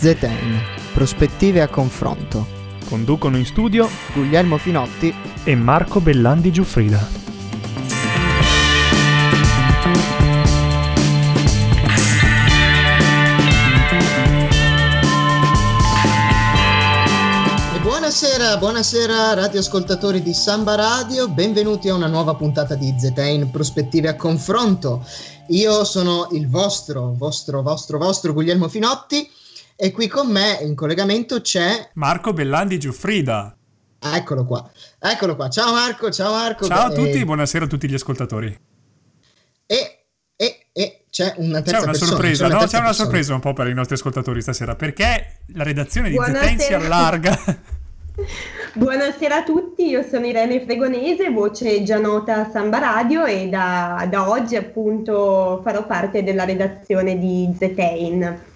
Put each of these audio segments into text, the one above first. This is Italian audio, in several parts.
Zetain, prospettive a confronto. Conducono in studio Guglielmo Finotti e Marco Bellandi Giuffrida. Buonasera, buonasera radioascoltatori di Samba Radio, benvenuti a una nuova puntata di Zetain Prospettive a Confronto. Io sono il vostro, vostro, vostro, vostro Guglielmo Finotti e qui con me in collegamento c'è Marco Bellandi Giuffrida. Eccolo qua, eccolo qua. Ciao Marco, ciao Marco. Ciao a tutti, e... buonasera a tutti gli ascoltatori. E, e, e c'è una terza c'è una persona, sorpresa, c'è una no? C'è una sorpresa un po' per i nostri ascoltatori stasera, perché la redazione di. Zetain si allarga. Buonasera a tutti, io sono Irene Fregonese, voce già nota a Samba Radio e da, da oggi appunto farò parte della redazione di Zetain.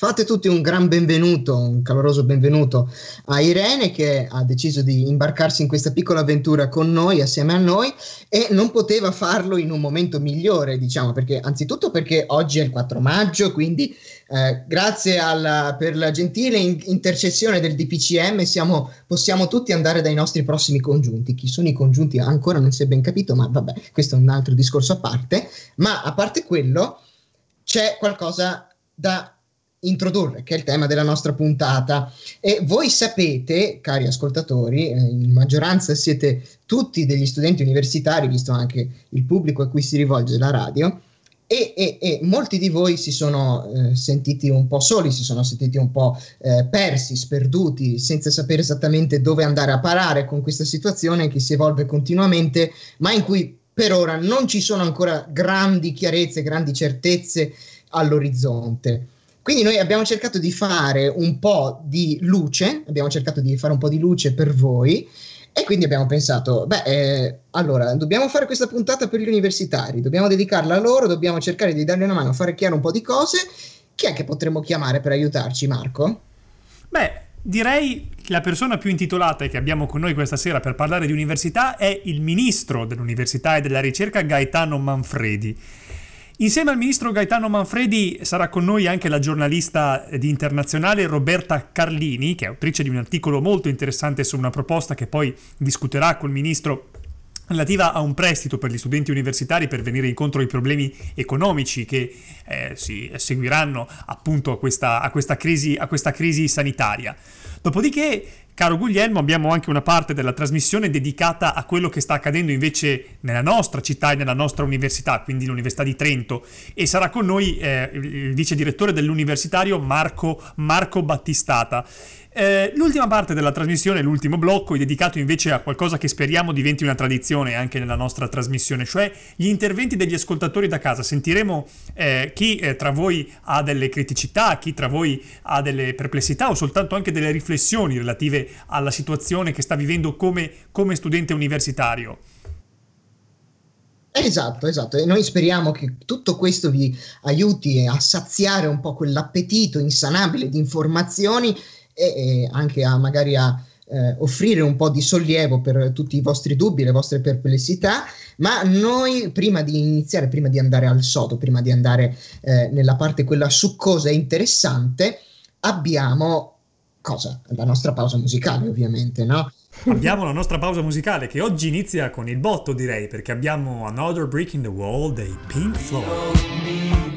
Fate tutti un gran benvenuto, un caloroso benvenuto a Irene che ha deciso di imbarcarsi in questa piccola avventura con noi, assieme a noi, e non poteva farlo in un momento migliore, diciamo, perché anzitutto perché oggi è il 4 maggio, quindi eh, grazie alla, per la gentile in- intercessione del DPCM siamo, possiamo tutti andare dai nostri prossimi congiunti. Chi sono i congiunti ancora non si è ben capito, ma vabbè, questo è un altro discorso a parte. Ma a parte quello, c'è qualcosa da introdurre, che è il tema della nostra puntata. E voi sapete, cari ascoltatori, eh, in maggioranza siete tutti degli studenti universitari, visto anche il pubblico a cui si rivolge la radio, e, e, e molti di voi si sono eh, sentiti un po' soli, si sono sentiti un po' eh, persi, sperduti, senza sapere esattamente dove andare a parare con questa situazione che si evolve continuamente, ma in cui per ora non ci sono ancora grandi chiarezze, grandi certezze all'orizzonte. Quindi noi abbiamo cercato di fare un po' di luce, abbiamo cercato di fare un po' di luce per voi e quindi abbiamo pensato, beh, eh, allora dobbiamo fare questa puntata per gli universitari, dobbiamo dedicarla a loro, dobbiamo cercare di dargli una mano, fare chiaro un po' di cose. Chi è che potremmo chiamare per aiutarci, Marco? Beh, direi che la persona più intitolata che abbiamo con noi questa sera per parlare di università è il ministro dell'università e della ricerca Gaetano Manfredi. Insieme al ministro Gaetano Manfredi sarà con noi anche la giornalista di internazionale Roberta Carlini, che è autrice di un articolo molto interessante su una proposta che poi discuterà col ministro relativa a un prestito per gli studenti universitari per venire incontro ai problemi economici che eh, si seguiranno appunto a questa, a questa, crisi, a questa crisi sanitaria. Dopodiché, caro Guglielmo, abbiamo anche una parte della trasmissione dedicata a quello che sta accadendo invece nella nostra città e nella nostra università, quindi l'Università di Trento, e sarà con noi eh, il vice direttore dell'universitario Marco, Marco Battistata. Eh, l'ultima parte della trasmissione, l'ultimo blocco, è dedicato invece a qualcosa che speriamo diventi una tradizione anche nella nostra trasmissione, cioè gli interventi degli ascoltatori da casa. Sentiremo eh, chi eh, tra voi ha delle criticità, chi tra voi ha delle perplessità o soltanto anche delle riflessioni relative alla situazione che sta vivendo come, come studente universitario. Esatto, esatto, e noi speriamo che tutto questo vi aiuti a saziare un po' quell'appetito insanabile di informazioni e, e anche a magari a eh, offrire un po' di sollievo per tutti i vostri dubbi, le vostre perplessità, ma noi prima di iniziare, prima di andare al sodo, prima di andare eh, nella parte quella succosa e interessante, abbiamo cosa? La nostra pausa musicale, ovviamente, no? Abbiamo la nostra pausa musicale che oggi inizia con il botto, direi, perché abbiamo Another Brick in the Wall dei Pink Floyd.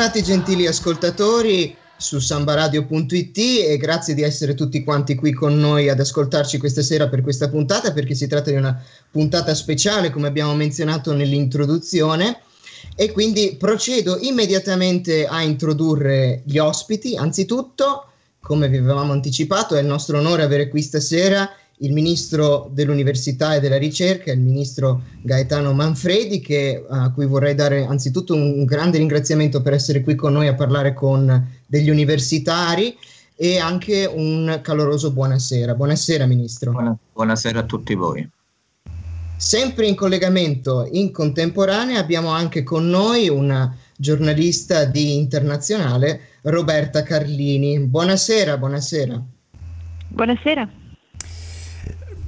Bentornati gentili ascoltatori su sambaradio.it e grazie di essere tutti quanti qui con noi ad ascoltarci questa sera per questa puntata perché si tratta di una puntata speciale come abbiamo menzionato nell'introduzione e quindi procedo immediatamente a introdurre gli ospiti. Anzitutto, come vi avevamo anticipato, è il nostro onore avere qui stasera il ministro dell'università e della ricerca, il ministro Gaetano Manfredi, che, a cui vorrei dare anzitutto un, grande ringraziamento per essere qui con noi a parlare con degli universitari e anche un caloroso buonasera. Buonasera ministro. Buona- buonasera a tutti voi. Sempre in collegamento in contemporanea abbiamo anche con noi una giornalista di internazionale, Roberta Carlini. Buonasera, buonasera. Buonasera.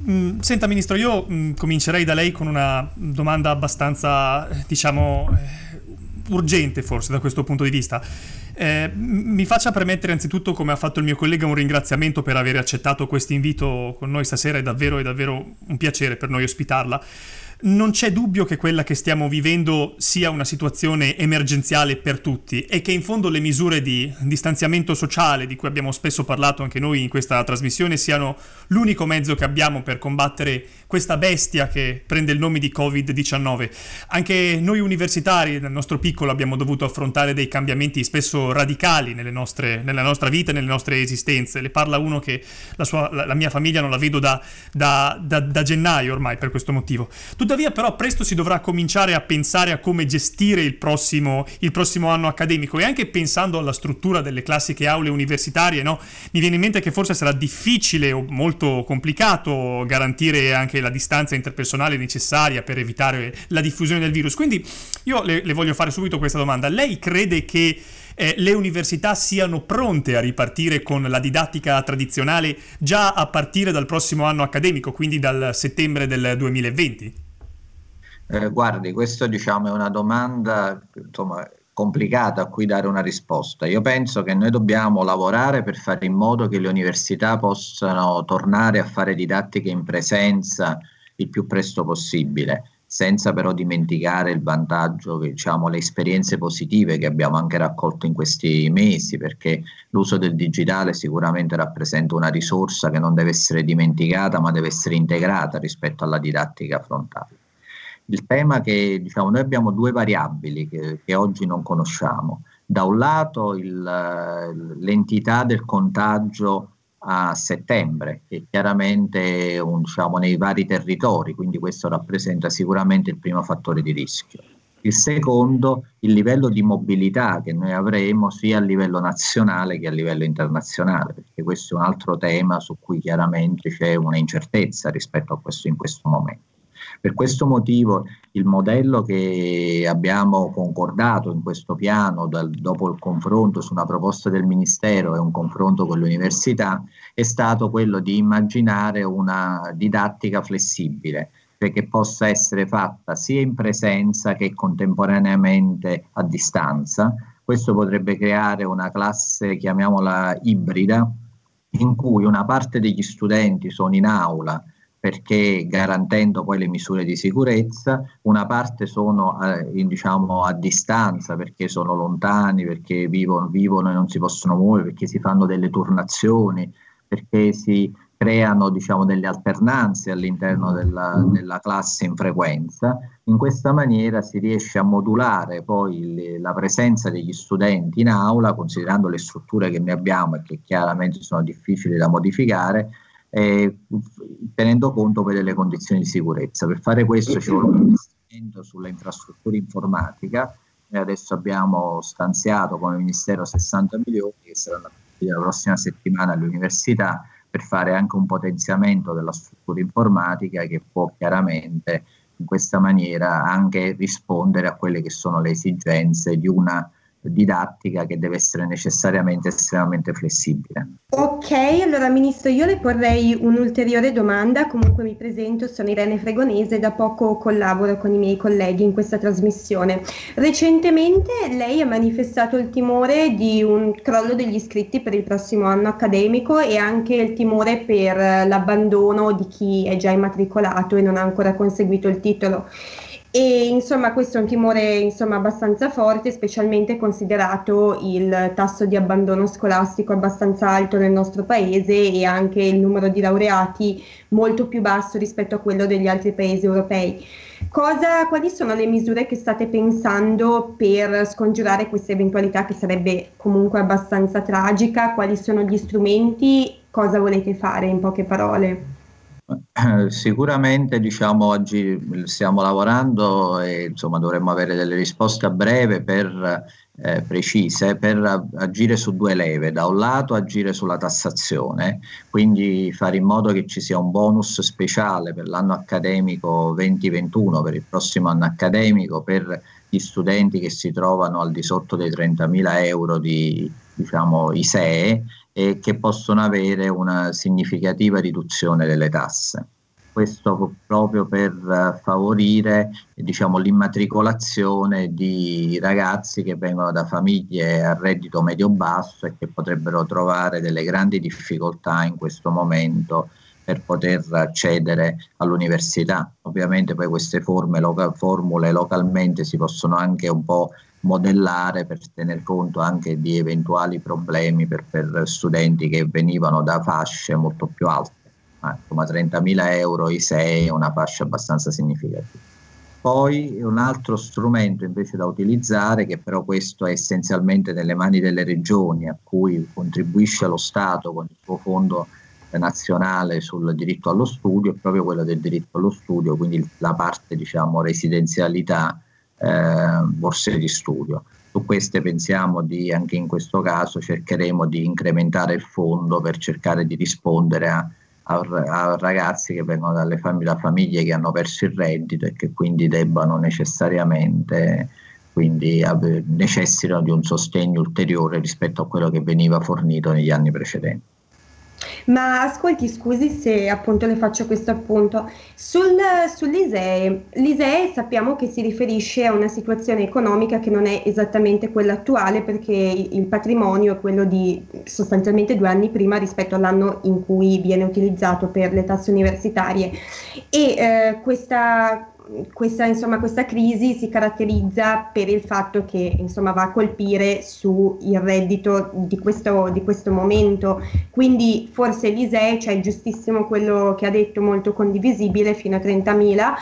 Mm, Senta Ministro, io mm, comincerei da lei con una domanda abbastanza, diciamo, eh, urgente forse da questo punto di vista. Eh, mi faccia premettere anzitutto, come ha fatto il mio collega, un ringraziamento per aver accettato questo invito con noi stasera, è davvero, è davvero un piacere per noi ospitarla. Non c'è dubbio che quella che stiamo vivendo sia una situazione emergenziale per tutti e che in fondo le misure di distanziamento sociale di cui abbiamo spesso parlato anche noi in questa trasmissione siano l'unico mezzo che abbiamo per combattere questa bestia che prende il nome di Covid-19. Anche noi universitari nel nostro piccolo abbiamo dovuto affrontare dei cambiamenti spesso radicali nelle nostre- nella nostra vita e nelle nostre esistenze. Le parla uno che la, sua- la- la mia famiglia non la vedo da, da- da- da gennaio ormai per questo motivo. Tuttavia però presto si dovrà cominciare a pensare a come gestire il prossimo, il prossimo anno accademico e anche pensando alla struttura delle classiche aule universitarie, no? mi viene in mente che forse sarà difficile o molto complicato garantire anche la distanza interpersonale necessaria per evitare la diffusione del virus. Quindi io le, le voglio fare subito questa domanda. Lei crede che eh, le università siano pronte a ripartire con la didattica tradizionale già a partire dal prossimo anno accademico, quindi dal settembre del 2020? Eh, guardi, questa diciamo, è una domanda insomma, complicata a cui dare una risposta. Io penso che noi dobbiamo lavorare per fare in modo che le università possano tornare a fare didattica in presenza il più presto possibile, senza però dimenticare il vantaggio, diciamo, le esperienze positive che abbiamo anche raccolto in questi mesi, perché l'uso del digitale sicuramente rappresenta una risorsa che non deve essere dimenticata, ma deve essere integrata rispetto alla didattica frontale. Il tema è che diciamo, noi abbiamo due variabili che, che oggi non conosciamo. Da un lato il- l'entità del contagio a settembre, che chiaramente un, diciamo, nei vari territori, quindi questo rappresenta sicuramente il primo fattore di rischio. Il secondo, il livello di mobilità che noi avremo sia a livello nazionale che a livello internazionale, perché questo è un altro tema su cui chiaramente c'è una incertezza rispetto a questo in questo momento. Per questo motivo il modello che abbiamo concordato in questo piano dal- dopo il confronto su una proposta del Ministero e un confronto con le università è stato quello di immaginare una didattica flessibile che possa essere fatta sia in presenza che contemporaneamente a distanza. Questo potrebbe creare una classe, chiamiamola ibrida, in cui una parte degli studenti sono in aula perché garantendo poi le misure di sicurezza, una parte sono eh, in- diciamo, a distanza perché sono lontani, perché vivono, vivono e non si possono muovere, perché si fanno delle turnazioni, perché si creano diciamo, delle alternanze all'interno della, della classe in frequenza. In questa maniera si riesce a modulare poi le- la presenza degli studenti in aula, considerando le strutture che noi abbiamo e che chiaramente sono difficili da modificare, eh, tenendo conto poi delle condizioni di sicurezza. Per fare questo ci vuole un investimento sulla infrastruttura informatica. Noi adesso abbiamo stanziato come Ministero 60 milioni che saranno la prossima settimana alle università per fare anche un potenziamento della struttura informatica che può chiaramente in questa maniera anche rispondere a quelle che sono le esigenze di una didattica che deve essere necessariamente estremamente flessibile. Ok, allora Ministro, io le porrei un'ulteriore domanda. Comunque mi presento, sono Irene Fregonese, da poco collaboro con i miei colleghi in questa trasmissione. Recentemente lei ha manifestato il timore di un crollo degli iscritti per il prossimo anno accademico e anche il timore per l'abbandono di chi è già immatricolato e non ha ancora conseguito il titolo. E insomma questo è un timore insomma, abbastanza forte, specialmente considerato il tasso di abbandono scolastico abbastanza alto nel nostro paese e anche il numero di laureati molto più basso rispetto a quello degli altri paesi europei. Cosa, quali sono le misure che state pensando per scongiurare questa eventualità che sarebbe comunque abbastanza tragica? Quali sono gli strumenti? Cosa volete fare in poche parole? Eh, Sicuramente diciamo oggi stiamo lavorando e insomma dovremmo avere delle risposte a breve per, eh, precise per agire su due leve. Da un lato agire sulla tassazione, quindi fare in modo che ci sia un bonus speciale per l'anno accademico 2021, per il prossimo anno accademico, per gli studenti che si trovano al di sotto dei 30.000 euro di diciamo, ISEE e che possono avere una significativa riduzione delle tasse. Questo proprio per eh, favorire diciamo, l'immatricolazione di ragazzi che vengono da famiglie a reddito medio-basso e che potrebbero trovare delle grandi difficoltà in questo momento per poter accedere all'università. Ovviamente poi queste forme loca- formule localmente si possono anche un po' modellare per tener conto anche di eventuali problemi per, per studenti che venivano da fasce molto più alte. Eh, insomma 30.000 euro i 6 è una fascia abbastanza significativa. Poi un altro strumento invece da utilizzare, che però questo è essenzialmente nelle mani delle regioni, a cui contribuisce lo Stato con il suo fondo nazionale sul diritto allo studio, è proprio quello del diritto allo studio, quindi la parte diciamo residenzialità, eh, borse di studio. Su queste pensiamo di, anche in questo caso, cercheremo di incrementare il fondo per cercare di rispondere a, a, a ragazzi che vengono dalle famiglie, da famiglie che hanno perso il reddito e che quindi debbano necessariamente quindi necessitano di un sostegno ulteriore rispetto a quello che veniva fornito negli anni precedenti. Ma ascolti, scusi se appunto le faccio questo appunto. Sul, sull'ISEE, l'ISEE sappiamo che si riferisce a una situazione economica che non è esattamente quella attuale perché il patrimonio è quello di sostanzialmente due anni prima rispetto all'anno in cui viene utilizzato per le tasse universitarie. E eh, questa, questa, insomma, questa crisi si caratterizza per il fatto che insomma, va a colpire sul reddito di questo, di questo momento. Quindi forse l'ISEE, cioè giustissimo quello che ha detto, molto condivisibile fino a 30.000,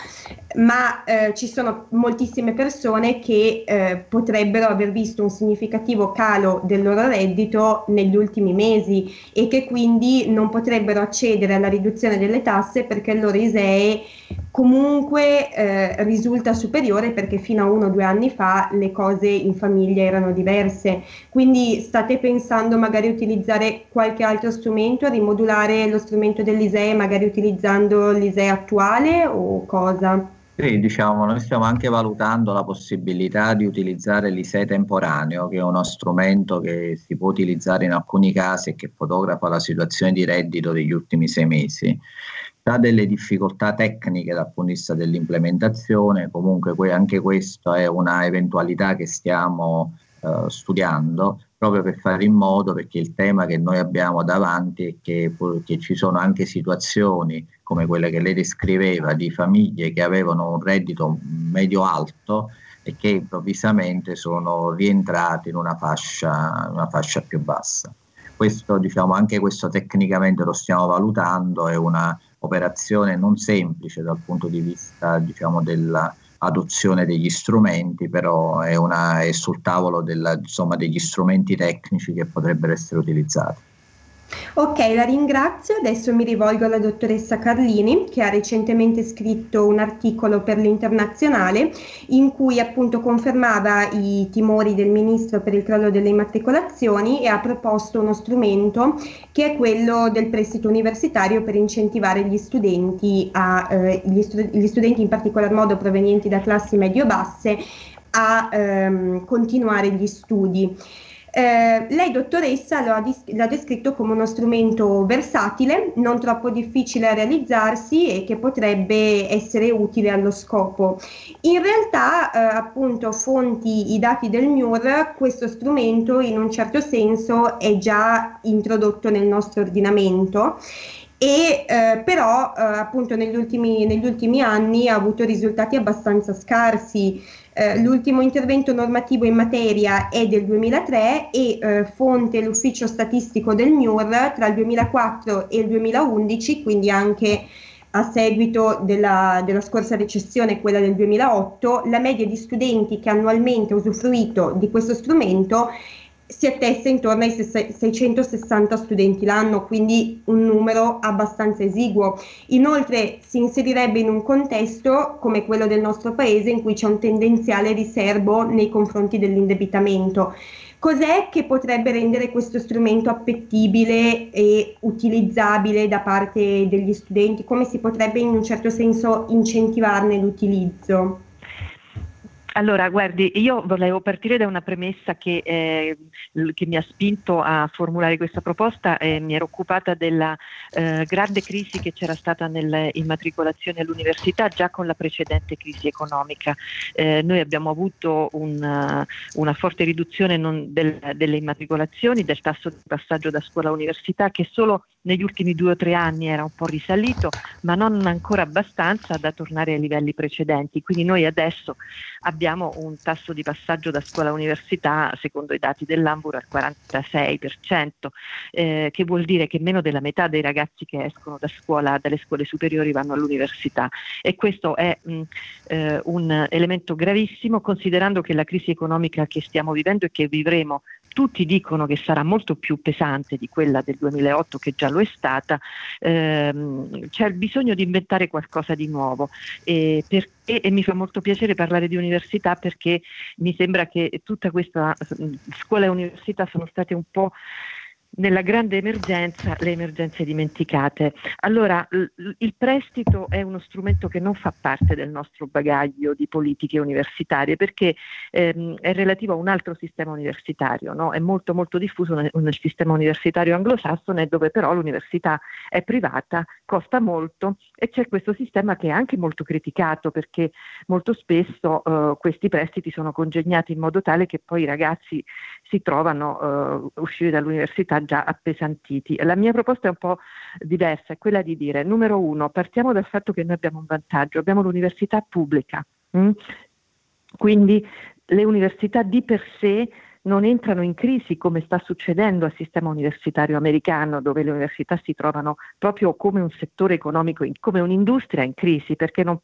ma eh, ci sono moltissime persone che eh, potrebbero aver visto un significativo calo del loro reddito negli ultimi mesi e che quindi non potrebbero accedere alla riduzione delle tasse perché il loro ISEE comunque eh, risulta superiore perché fino a uno o due anni fa le cose in famiglia erano diverse. Quindi state pensando magari a utilizzare qualche altro strumento, rimodulare lo strumento dell'ISEE magari utilizzando l'ISEE attuale o cosa? Sì, diciamo, noi stiamo anche valutando la possibilità di utilizzare l'ISEE temporaneo, che è uno strumento che si può utilizzare in alcuni casi e che fotografa la situazione di reddito degli ultimi sei mesi. Ha delle difficoltà tecniche dal punto di vista dell'implementazione, comunque que- anche questa è una eventualità che stiamo eh, studiando proprio per fare in modo, perché il tema che noi abbiamo davanti è che, che ci sono anche situazioni come quelle che lei descriveva di famiglie che avevano un reddito medio-alto e che improvvisamente sono rientrati in una fascia, una fascia più bassa. Questo, diciamo, anche questo tecnicamente lo stiamo valutando, è una operazione non semplice dal punto di vista diciamo, dell'adozione degli strumenti, però è, una, è sul tavolo della, insomma, degli strumenti tecnici che potrebbero essere utilizzati. Ok, la ringrazio. Adesso mi rivolgo alla dottoressa Carlini che ha recentemente scritto un articolo per l'Internazionale in cui appunto confermava i timori del ministro per il crollo delle immatricolazioni e ha proposto uno strumento che è quello del prestito universitario per incentivare gli studenti, a, eh, gli, stu- gli studenti in particolar modo provenienti da classi medio-basse a ehm, continuare gli studi. Eh, lei, dottoressa, lo ha dis- l'ha descritto come uno strumento versatile, non troppo difficile a realizzarsi e che potrebbe essere utile allo scopo. In realtà, eh, appunto, fonti i dati del MIUR, questo strumento in un certo senso è già introdotto nel nostro ordinamento e eh, però eh, appunto negli ultimi, negli ultimi anni ha avuto risultati abbastanza scarsi. Eh, l'ultimo intervento normativo in materia è del 2003 e eh, fonte l'ufficio statistico del MIUR tra il 2004 e il 2011, quindi anche a seguito della, della, scorsa recessione, quella del 2008, la media di studenti che annualmente ha usufruito di questo strumento si attesta intorno ai 660 studenti l'anno, quindi un numero abbastanza esiguo. Inoltre si inserirebbe in un contesto come quello del nostro paese in cui c'è un tendenziale riservo nei confronti dell'indebitamento. Cos'è che potrebbe rendere questo strumento appetibile e utilizzabile da parte degli studenti? Come si potrebbe in un certo senso incentivarne l'utilizzo? Allora, guardi, io volevo partire da una premessa che, eh, che mi ha spinto a formulare questa proposta e mi ero occupata della eh, grande crisi che c'era stata nell'immatricolazione all'università già con la precedente crisi economica. Eh, noi abbiamo avuto una, una forte riduzione non, del, delle immatricolazioni, del tasso di passaggio da scuola a università che solo negli ultimi due o tre anni era un po' risalito, ma non ancora abbastanza da tornare ai livelli precedenti. Quindi noi adesso abbiamo un tasso di passaggio da scuola a università, secondo i dati dell'Ambur, al 46%, eh, che vuol dire che meno della metà dei ragazzi che escono da scuola, dalle scuole superiori vanno all'università. E questo è mh, eh, un elemento gravissimo, considerando che la crisi economica che stiamo vivendo e che vivremo tutti dicono che sarà molto più pesante di quella del 2008 che già lo è stata, ehm, c'è il bisogno di inventare qualcosa di nuovo. E, perché, e mi fa molto piacere parlare di università perché mi sembra che tutta questa scuola e università sono state un po' nella grande emergenza le emergenze dimenticate. Allora, il prestito è uno strumento che non fa parte del nostro bagaglio di politiche universitarie perché ehm, è relativo a un altro sistema universitario, no? è molto molto diffuso nel, nel, sistema universitario anglosassone dove però l'università è privata, costa molto e c'è questo sistema che è anche molto criticato perché molto spesso eh, questi prestiti sono congegnati in modo tale che poi i ragazzi si trovano eh, uscire dall'università già appesantiti. La mia proposta è un po' diversa, è quella di dire, numero uno, partiamo dal fatto che noi abbiamo un vantaggio, abbiamo l'università pubblica, mh? Mm? quindi le università di per sé non entrano in crisi come sta succedendo al sistema universitario americano, dove le università si trovano proprio come un settore economico, come un'industria in crisi, perché non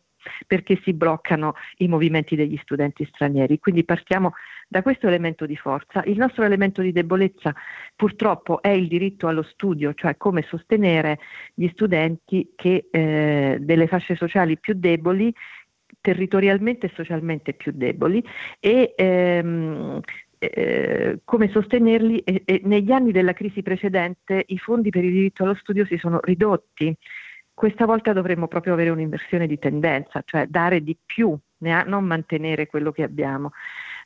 perché si bloccano i movimenti degli studenti stranieri. Quindi partiamo da questo elemento di forza. Il nostro elemento di debolezza purtroppo è il diritto allo studio, cioè come sostenere gli studenti che, eh, delle fasce sociali più deboli territorialmente e socialmente più deboli e ehm, eh, come sostenerli e, e negli anni della crisi precedente i fondi per il diritto allo studio si sono ridotti questa volta dovremmo proprio avere un'inversione di tendenza, cioè dare di più, non mantenere quello che abbiamo.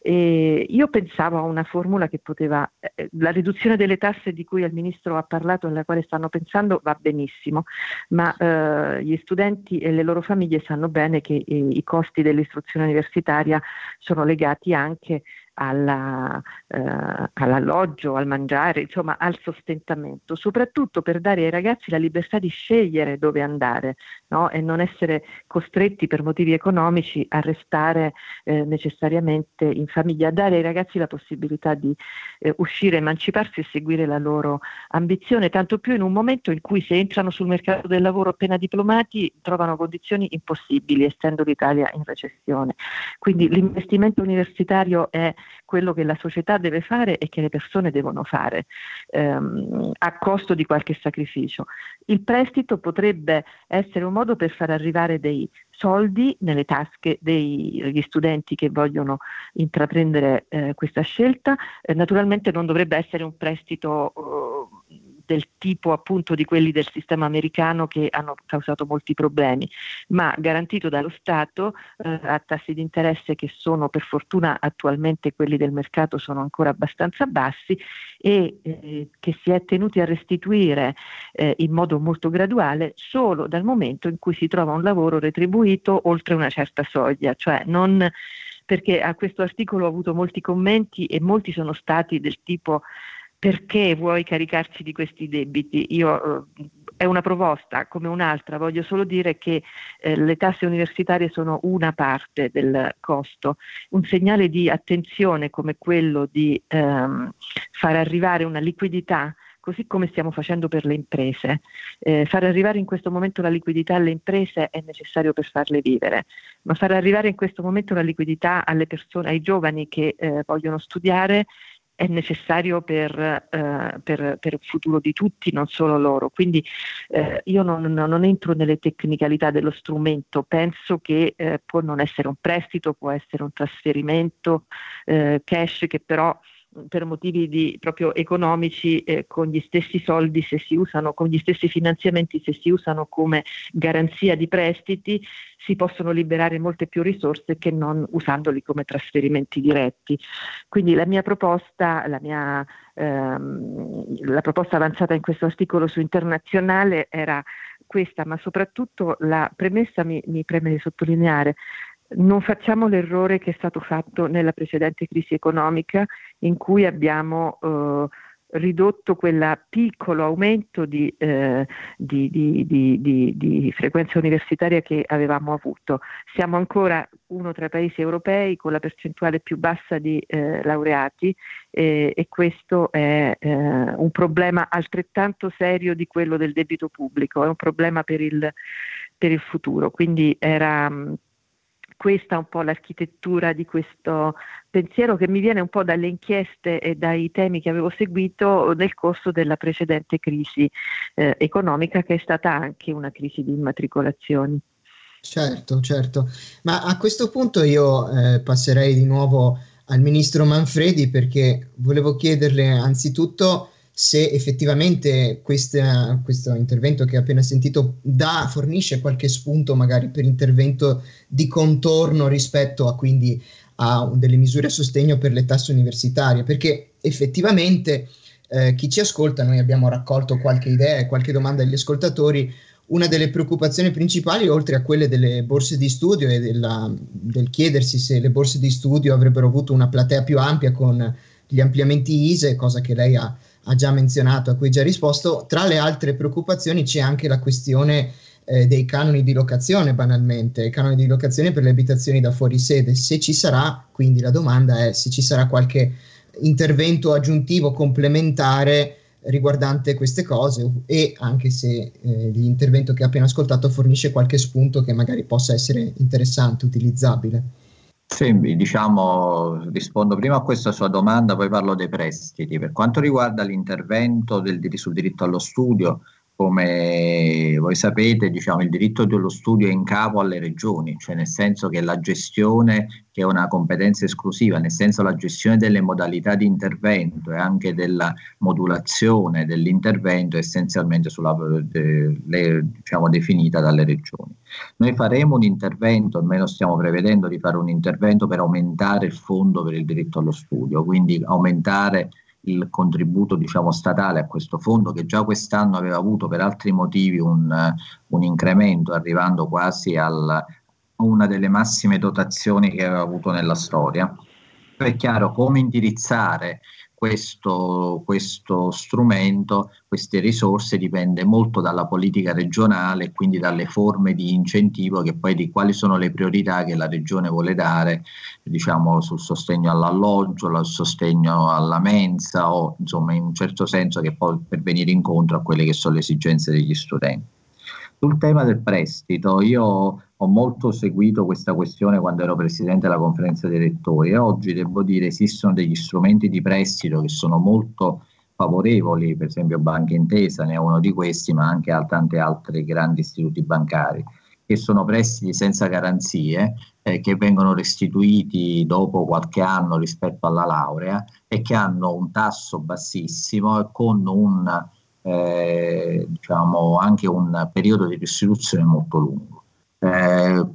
E io pensavo a una formula che poteva, eh, la riduzione delle tasse di cui il Ministro ha parlato e alla quale stanno pensando va benissimo, ma eh, gli studenti e le loro famiglie sanno bene che eh, i costi dell'istruzione universitaria sono legati anche alla, eh, all'alloggio, al mangiare, insomma al sostentamento, soprattutto per dare ai ragazzi la libertà di scegliere dove andare no? e non essere costretti per motivi economici a restare eh, necessariamente in famiglia, dare ai ragazzi la possibilità di eh, uscire, emanciparsi e seguire la loro ambizione, tanto più in un momento in cui se entrano sul mercato del lavoro appena diplomati trovano condizioni impossibili, essendo l'Italia in recessione. Quindi l'investimento universitario è quello che la società deve fare e che le persone devono fare ehm, a costo di qualche sacrificio. Il prestito potrebbe essere un modo per far arrivare dei soldi nelle tasche degli studenti che vogliono intraprendere eh, questa scelta. Eh, naturalmente non dovrebbe essere un prestito eh, del tipo appunto di quelli del sistema americano che hanno causato molti problemi, ma garantito dallo Stato eh, a tassi di interesse che sono per fortuna attualmente quelli del mercato sono ancora abbastanza bassi e eh, che si è tenuti a restituire eh, in modo molto graduale solo dal momento in cui si trova un lavoro retribuito oltre una certa soglia, cioè non perché a questo articolo ho avuto molti commenti e molti sono stati del tipo perché vuoi caricarci di questi debiti? Io eh, è una proposta come un'altra, voglio solo dire che eh, le tasse universitarie sono una parte del costo. Un segnale di attenzione come quello di ehm, far arrivare una liquidità così come stiamo facendo per le imprese. Eh, far arrivare in questo momento la liquidità alle imprese è necessario per farle vivere, ma far arrivare in questo momento la liquidità alle persone, ai giovani che eh, vogliono studiare è necessario per, eh, per, per, il futuro di tutti, non solo loro. Quindi eh, io non, non, entro nelle tecnicalità dello strumento, penso che eh, può non essere un prestito, può essere un trasferimento eh, cash che però per motivi di, proprio economici eh, con gli stessi soldi se si usano, con gli stessi finanziamenti se si usano come garanzia di prestiti si possono liberare molte più risorse che non usandoli come trasferimenti diretti. Quindi la mia proposta, la, mia, ehm, la proposta avanzata in questo articolo su internazionale era questa, ma soprattutto la premessa mi, mi preme sottolineare non facciamo l'errore che è stato fatto nella precedente crisi economica in cui abbiamo eh, ridotto quel piccolo aumento di, eh, di, di, di, frequenza universitaria che avevamo avuto. Siamo ancora uno tra i paesi europei con la percentuale più bassa di eh, laureati e questo è eh, un problema altrettanto serio di quello del debito pubblico, è un problema per il, per il futuro. Quindi era questa un po' l'architettura di questo pensiero che mi viene un po' dalle inchieste e dai temi che avevo seguito nel corso della precedente crisi eh, economica che è stata anche una crisi di immatricolazioni. Certo, certo. Ma a questo punto io eh, passerei di nuovo al ministro Manfredi perché volevo chiederle anzitutto se effettivamente questa, questo intervento che ho appena sentito dà, fornisce qualche spunto magari per intervento di contorno rispetto a quindi a delle misure a sostegno per le tasse universitarie, perché effettivamente eh, chi ci ascolta, noi abbiamo raccolto qualche idea e qualche domanda degli ascoltatori, una delle preoccupazioni principali, oltre a quelle delle borse di studio e della, del chiedersi se le borse di studio avrebbero avuto una platea più ampia con gli ampliamenti ISE, cosa che lei ha ha già menzionato, a cui già risposto, tra le altre preoccupazioni c'è anche la questione eh, dei canoni di locazione, banalmente, i canoni di locazione per le abitazioni da fuori sede. Se ci sarà, quindi la domanda è se ci sarà qualche intervento aggiuntivo complementare riguardante queste cose e anche se eh, l'intervento che ha appena ascoltato fornisce qualche spunto che magari possa essere interessante, utilizzabile. Sì, diciamo, rispondo prima a questa sua domanda, poi parlo dei prestiti. Per quanto riguarda l'intervento del, sul diritto allo studio, come voi sapete, diciamo, il diritto dello studio è in capo alle regioni, cioè nel senso che la gestione, che è una competenza esclusiva, nel senso la gestione delle modalità di intervento e anche della modulazione dell'intervento è essenzialmente sulla, de, le, diciamo, definita dalle regioni. Noi faremo un intervento, almeno stiamo prevedendo di fare un intervento per aumentare il fondo per il diritto allo studio, quindi aumentare il contributo diciamo, statale a questo fondo che già quest'anno aveva avuto per altri motivi un, un incremento arrivando quasi a una delle massime dotazioni che aveva avuto nella storia. È chiaro come indirizzare questo, questo strumento, queste risorse dipende molto dalla politica regionale e quindi dalle forme di incentivo che poi di quali sono le priorità che la regione vuole dare diciamo sul sostegno all'alloggio, sul sostegno alla mensa o insomma in un certo senso che poi per venire incontro a quelle che sono le esigenze degli studenti. Sul tema del prestito, io ho molto seguito questa questione quando ero presidente della conferenza dei rettori e oggi devo dire esistono degli strumenti di prestito che sono molto favorevoli, per esempio Banca Intesa ne è uno di questi, ma anche tanti altri grandi istituti bancari, che sono prestiti senza garanzie, eh, che vengono restituiti dopo qualche anno rispetto alla laurea e che hanno un tasso bassissimo e con un eh, diciamo anche un periodo di restituzione molto lungo. Eh,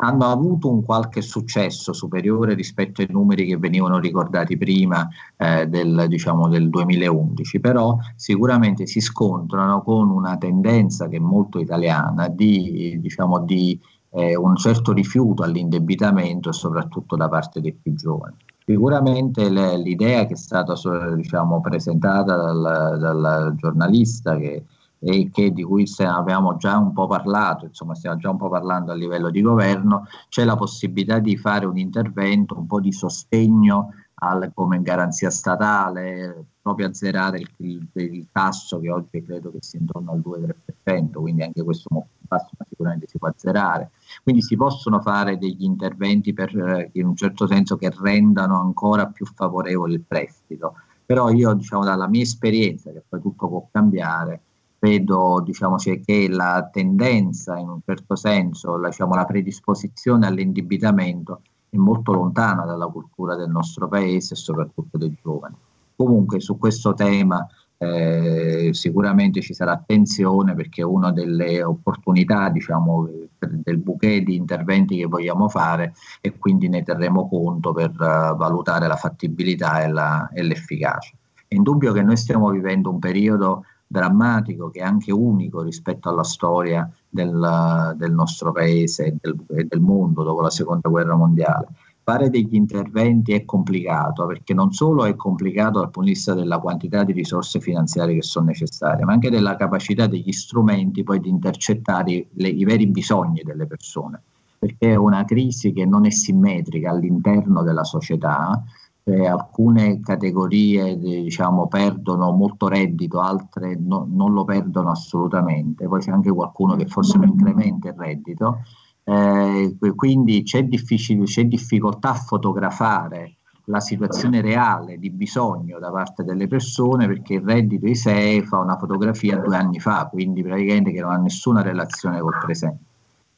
hanno avuto un qualche successo superiore rispetto ai numeri che venivano ricordati prima eh, del, diciamo, del 2011, però sicuramente si scontrano con una tendenza che è molto italiana di, diciamo, di eh, un certo rifiuto all'indebitamento soprattutto da parte dei più giovani. Sicuramente l'idea che è stata diciamo, presentata dal, dal giornalista che e che, di cui abbiamo già un po' parlato, insomma stiamo già un po' parlando a livello di governo, c'è la possibilità di fare un intervento, un po' di sostegno al- come garanzia statale, proprio azzerare il, il- il tasso che oggi credo che sia intorno al 2-3%, quindi anche questo ma sicuramente si può azzerare. Quindi si possono fare degli interventi per, eh, in un certo senso che rendano ancora più favorevole il prestito. Però io, diciamo, dalla mia esperienza, che poi tutto può cambiare, vedo diciamo, c'è che la tendenza, in un certo senso, la, diciamo, la predisposizione all'indebitamento è molto lontana dalla cultura del nostro paese e soprattutto dei giovani. Comunque su questo tema eh, sicuramente ci sarà attenzione perché una delle opportunità diciamo, del bouquet di interventi che vogliamo fare e quindi ne terremo conto per eh, valutare la fattibilità e, la- e l'efficacia. È indubbio che noi stiamo vivendo un periodo drammatico che è anche unico rispetto alla storia del, del nostro paese e del, del mondo dopo la seconda guerra mondiale. Fare degli interventi è complicato perché non solo è complicato dal punto di vista della quantità di risorse finanziarie che sono necessarie, ma anche della capacità degli strumenti poi di intercettare le- i veri bisogni delle persone, perché è una crisi che non è simmetrica all'interno della società, eh, alcune categorie diciamo, perdono molto reddito, altre no- non lo perdono assolutamente, poi c'è anche qualcuno che forse lo incrementa il reddito, eh, quindi c'è, c'è difficoltà a fotografare la situazione reale di bisogno da parte delle persone perché il reddito di sé fa una fotografia due anni fa, quindi praticamente che non ha nessuna relazione col presente.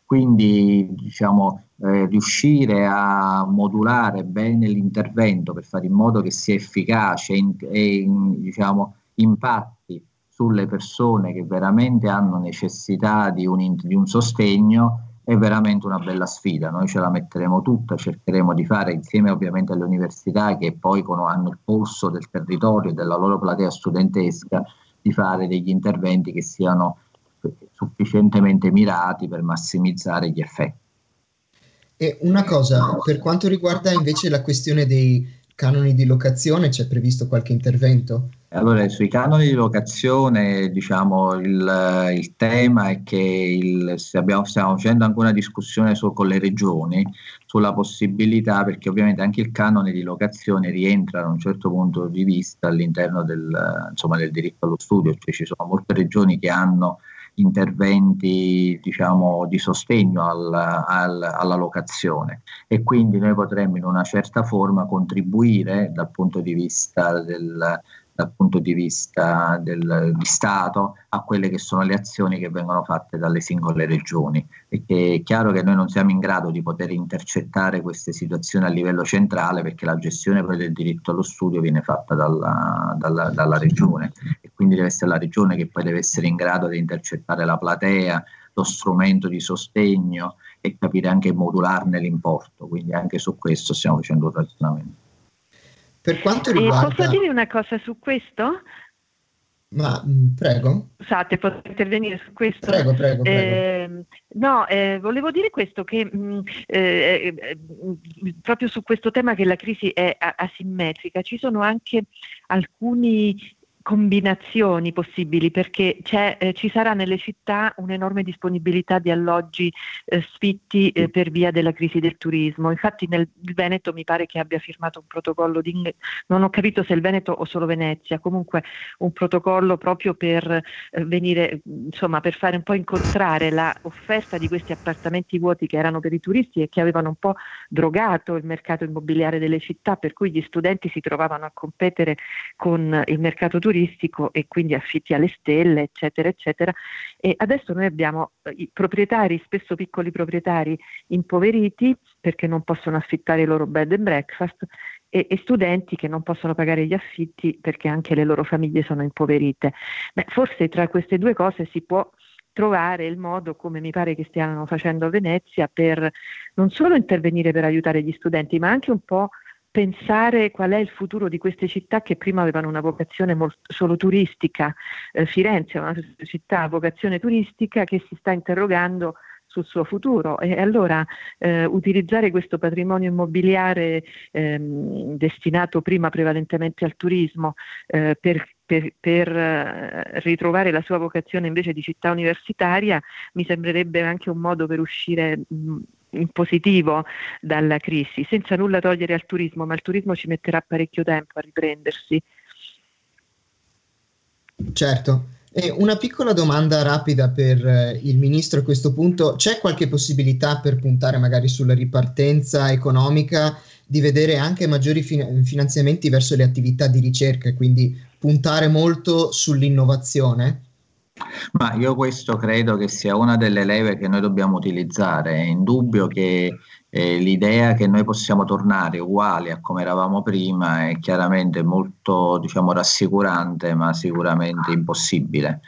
Quindi diciamo, eh, riuscire a modulare bene l'intervento per fare in modo che sia efficace e, e diciamo, impatti sulle persone che veramente hanno necessità di un, di un sostegno è veramente una bella sfida. Noi ce la metteremo tutta, cercheremo di fare insieme ovviamente alle università che poi con- hanno il polso del territorio e della loro platea studentesca di fare degli interventi che siano sufficientemente mirati per massimizzare gli effetti. E una cosa, per quanto riguarda invece la questione dei canoni di locazione, c'è previsto qualche intervento? Allora, sui canoni di locazione, diciamo, il, il tema è che il- abbiamo- stiamo facendo anche una discussione su- con le regioni sulla possibilità, perché ovviamente anche il canone di locazione rientra da un certo punto di vista all'interno del, insomma, del diritto allo studio, cioè ci sono molte regioni che hanno interventi diciamo, di sostegno al- al- alla locazione e quindi noi potremmo in una certa forma contribuire dal punto di vista del, dal punto di vista del, di Stato a quelle che sono le azioni che vengono fatte dalle singole regioni. Perché è chiaro che noi non siamo in grado di poter intercettare queste situazioni a livello centrale perché la gestione del diritto allo studio viene fatta dalla, dalla- dalla regione quindi deve essere la regione che poi deve essere in grado di intercettare la platea, lo strumento di sostegno e capire anche modularne l'importo. Quindi anche su questo stiamo facendo un ragionamento. Per quanto E riguarda... posso dire una cosa su questo? Ma mh, prego, Scusate, posso intervenire su questo? prego, prego, prego. Ehm, no, eh, volevo dire questo che mh, eh, eh, mh, proprio su questo tema che la crisi è a- asimmetrica, ci sono anche alcuni combinazioni possibili perché c'è, eh, ci sarà nelle città un'enorme disponibilità di alloggi eh, sfitti eh, per via della crisi del turismo. Infatti nel Veneto mi pare che abbia firmato un protocollo di non ho capito se il Veneto o solo Venezia, comunque un protocollo proprio per eh, venire, insomma, per fare un po' incontrare l'offerta di questi appartamenti vuoti che erano per i turisti e che avevano un po' drogato il mercato immobiliare delle città, per cui gli studenti si trovavano a competere con il mercato turistico e quindi affitti alle stelle, eccetera, eccetera. E adesso noi abbiamo eh, i proprietari, spesso piccoli proprietari impoveriti perché non possono affittare i loro bed and breakfast e, e studenti che non possono pagare gli affitti perché anche le loro famiglie sono impoverite. Beh, forse tra queste due cose si può trovare il modo, come mi pare che stiano facendo a Venezia, per non solo intervenire per aiutare gli studenti, ma anche un po' pensare qual è il futuro di queste città che prima avevano una vocazione molt- solo turistica. Eh, Firenze è una città a vocazione turistica che si sta interrogando sul suo futuro e allora eh, utilizzare questo patrimonio immobiliare ehm, destinato prima prevalentemente al turismo eh, per per, per eh, ritrovare la sua vocazione invece di città universitaria mi sembrerebbe anche un modo per uscire mh, positivo dalla crisi, senza nulla togliere al turismo, ma il turismo ci metterà parecchio tempo a riprendersi. Certo. E una piccola domanda rapida per eh, il ministro a questo punto. C'è qualche possibilità per puntare magari sulla ripartenza economica di vedere anche maggiori fin- finanziamenti verso le attività di ricerca e quindi puntare molto sull'innovazione? Ma io questo credo che sia una delle leve che noi dobbiamo utilizzare. È indubbio che eh, l'idea che noi possiamo tornare uguali a come eravamo prima è chiaramente molto diciamo, rassicurante, ma sicuramente impossibile.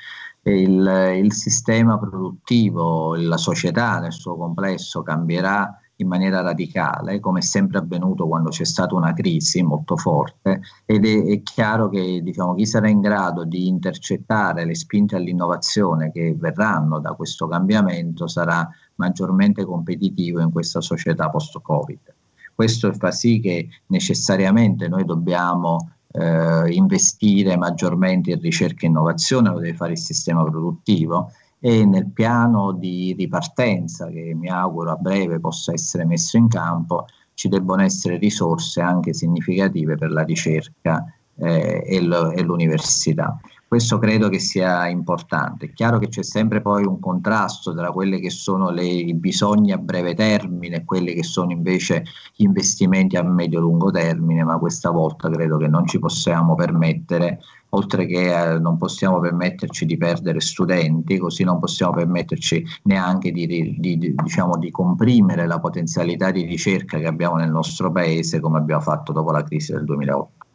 Il, il sistema produttivo, la società nel suo complesso cambierà in maniera radicale, come è sempre avvenuto quando c'è stata una crisi molto forte, ed è, è chiaro che diciamo, chi sarà in grado di intercettare le spinte all'innovazione che verranno da questo cambiamento sarà maggiormente competitivo in questa società post-Covid. Questo fa sì che necessariamente noi dobbiamo eh, investire maggiormente in ricerca e innovazione, lo deve fare il sistema produttivo e nel piano di ripartenza che mi auguro a breve possa essere messo in campo ci debbono essere risorse anche significative per la ricerca eh, e, l- e l'università. Questo credo che sia importante. È chiaro che c'è sempre poi un contrasto tra quelli che sono le, i bisogni a breve termine e quelli che sono invece gli investimenti a medio-lungo termine, ma questa volta credo che non ci possiamo permettere, oltre che eh, non possiamo permetterci di perdere studenti, così non possiamo permetterci neanche di, di, di, diciamo, di comprimere la potenzialità di ricerca che abbiamo nel nostro paese come abbiamo fatto dopo la crisi del 2008.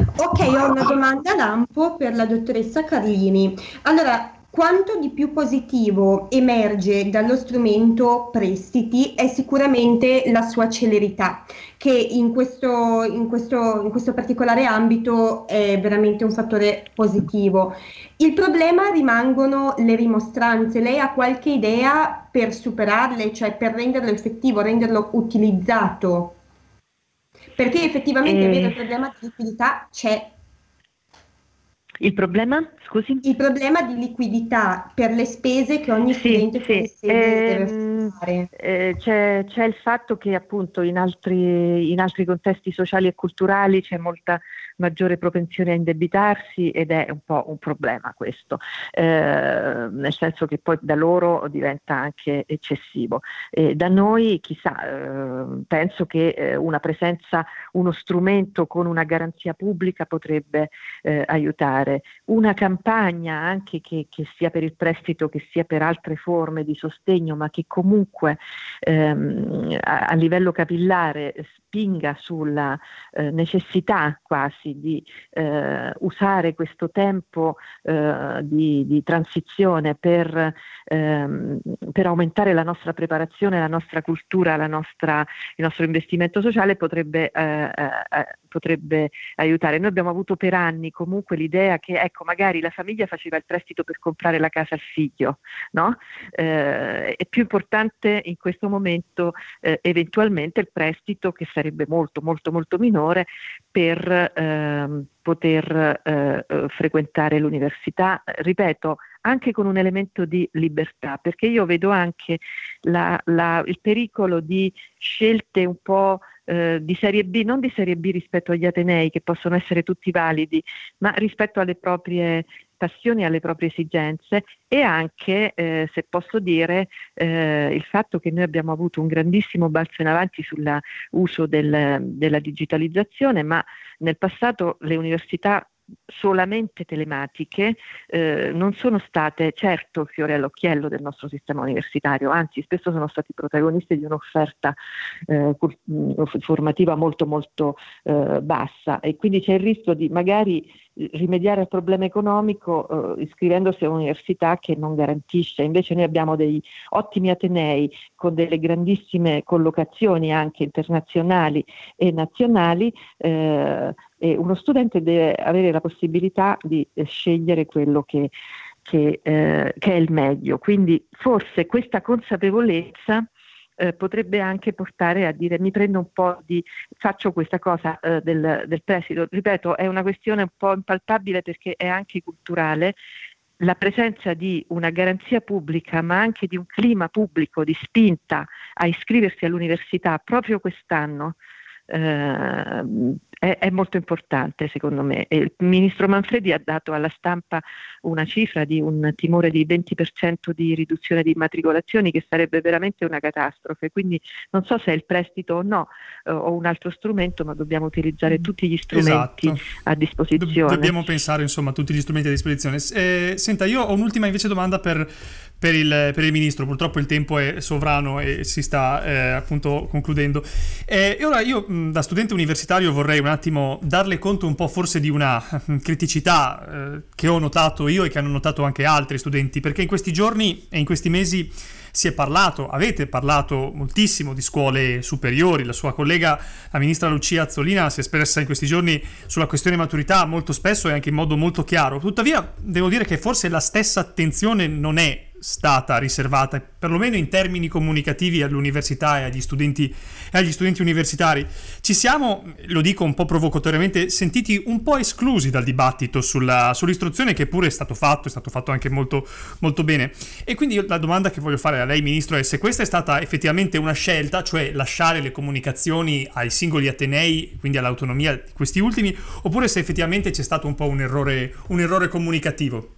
Ok, ho una domanda lampo per la dottoressa Carlini. Allora, quanto di più positivo emerge dallo strumento prestiti è sicuramente la sua celerità, che in questo, in questo, in questo particolare ambito è veramente un fattore positivo. Il problema rimangono le rimostranze. Lei ha qualche idea per superarle, cioè per renderlo effettivo, renderlo utilizzato? Perché effettivamente è vero il Eh, problema di liquidità c'è. il problema, scusi? Il problema di liquidità per le spese che ogni Sì, studente sì, fuori sede deve ehm, fare. eh, c'è, c'è il fatto che appunto in altri, in altri contesti sociali e culturali c'è molta maggiore propensione a indebitarsi ed è un po' un problema questo, eh, nel senso che poi da loro diventa anche eccessivo. E da noi, chissà, eh, penso che eh, una presenza, uno strumento con una garanzia pubblica potrebbe eh, aiutare. Una campagna anche che, che sia per il prestito, che sia per altre forme di sostegno, ma che comunque ehm, a, a livello capillare spinga sulla eh, necessità quasi di eh, usare questo tempo eh, di, di transizione per, ehm, per aumentare la nostra preparazione, la nostra cultura, la nostra, il nostro investimento sociale potrebbe, eh, eh, potrebbe aiutare. Noi abbiamo avuto per anni comunque l'idea che ecco, magari la famiglia faceva il prestito per comprare la casa al figlio, no? Eh, è più importante in questo momento eh, eventualmente il prestito che sarebbe molto molto molto minore per ehm, poter eh, eh, frequentare l'università, ripeto, anche con un elemento di libertà, perché io vedo anche la- la- il pericolo di scelte un po' eh, di serie B, non di serie B rispetto agli Atenei, che possono essere tutti validi, ma rispetto alle proprie passioni, alle proprie esigenze e anche, eh, se posso dire, eh, il fatto che noi abbiamo avuto un grandissimo balzo in avanti sull'uso del- della digitalizzazione, ma nel passato le università solamente telematiche eh, non sono state certo il fiore all'occhiello del nostro sistema universitario, anzi spesso sono stati protagonisti di un'offerta eh, mh, formativa molto molto eh, bassa. E quindi c'è il rischio di magari rimediare al problema economico eh, iscrivendosi a un'università che non garantisce. Invece noi abbiamo dei ottimi atenei con delle grandissime collocazioni anche internazionali e nazionali eh, e uno studente deve avere la possibilità di eh, scegliere quello che che, eh, che è il meglio. Quindi forse questa consapevolezza eh, potrebbe anche portare a dire mi prendo un po' di, faccio questa cosa eh, del, del prestito. Ripeto, è una questione un po' impalpabile perché è anche culturale. La presenza di una garanzia pubblica, ma anche di un clima pubblico di spinta a iscriversi all'università proprio quest'anno, eh, è, è molto importante secondo me. Il ministro Manfredi ha dato alla stampa una cifra di un timore di 20% di riduzione di immatricolazioni che sarebbe veramente una catastrofe. Quindi non so se è il prestito o no eh, o un altro strumento, ma dobbiamo utilizzare tutti gli strumenti Esatto. a disposizione. Dobbiamo pensare insomma a tutti gli strumenti a disposizione. Eh, senta, io ho un'ultima invece domanda per, per il, per il ministro. Purtroppo il tempo è sovrano e si sta eh, appunto concludendo. Eh, e ora io da studente universitario vorrei un attimo darle conto un po' forse di una criticità eh, che ho notato io e che hanno notato anche altri studenti, perché in questi giorni e in questi mesi si è parlato, avete parlato moltissimo di scuole superiori, la sua collega, la ministra Lucia Azzolina, si è espressa in questi giorni sulla questione maturità molto spesso e anche in modo molto chiaro. Tuttavia, devo dire che forse la stessa attenzione non è stata riservata, perlomeno in termini comunicativi, all'università e agli studenti, e agli studenti universitari. Ci siamo, lo dico un po' provocatoriamente, sentiti un po' esclusi dal dibattito sulla, sull'istruzione che pure è stato fatto, è stato fatto anche molto, molto bene. E quindi la domanda che voglio fare a lei, Ministro, è se questa è stata effettivamente una scelta, cioè lasciare le comunicazioni ai singoli atenei, quindi all'autonomia di questi ultimi, oppure se effettivamente c'è stato un po' un errore, un errore comunicativo.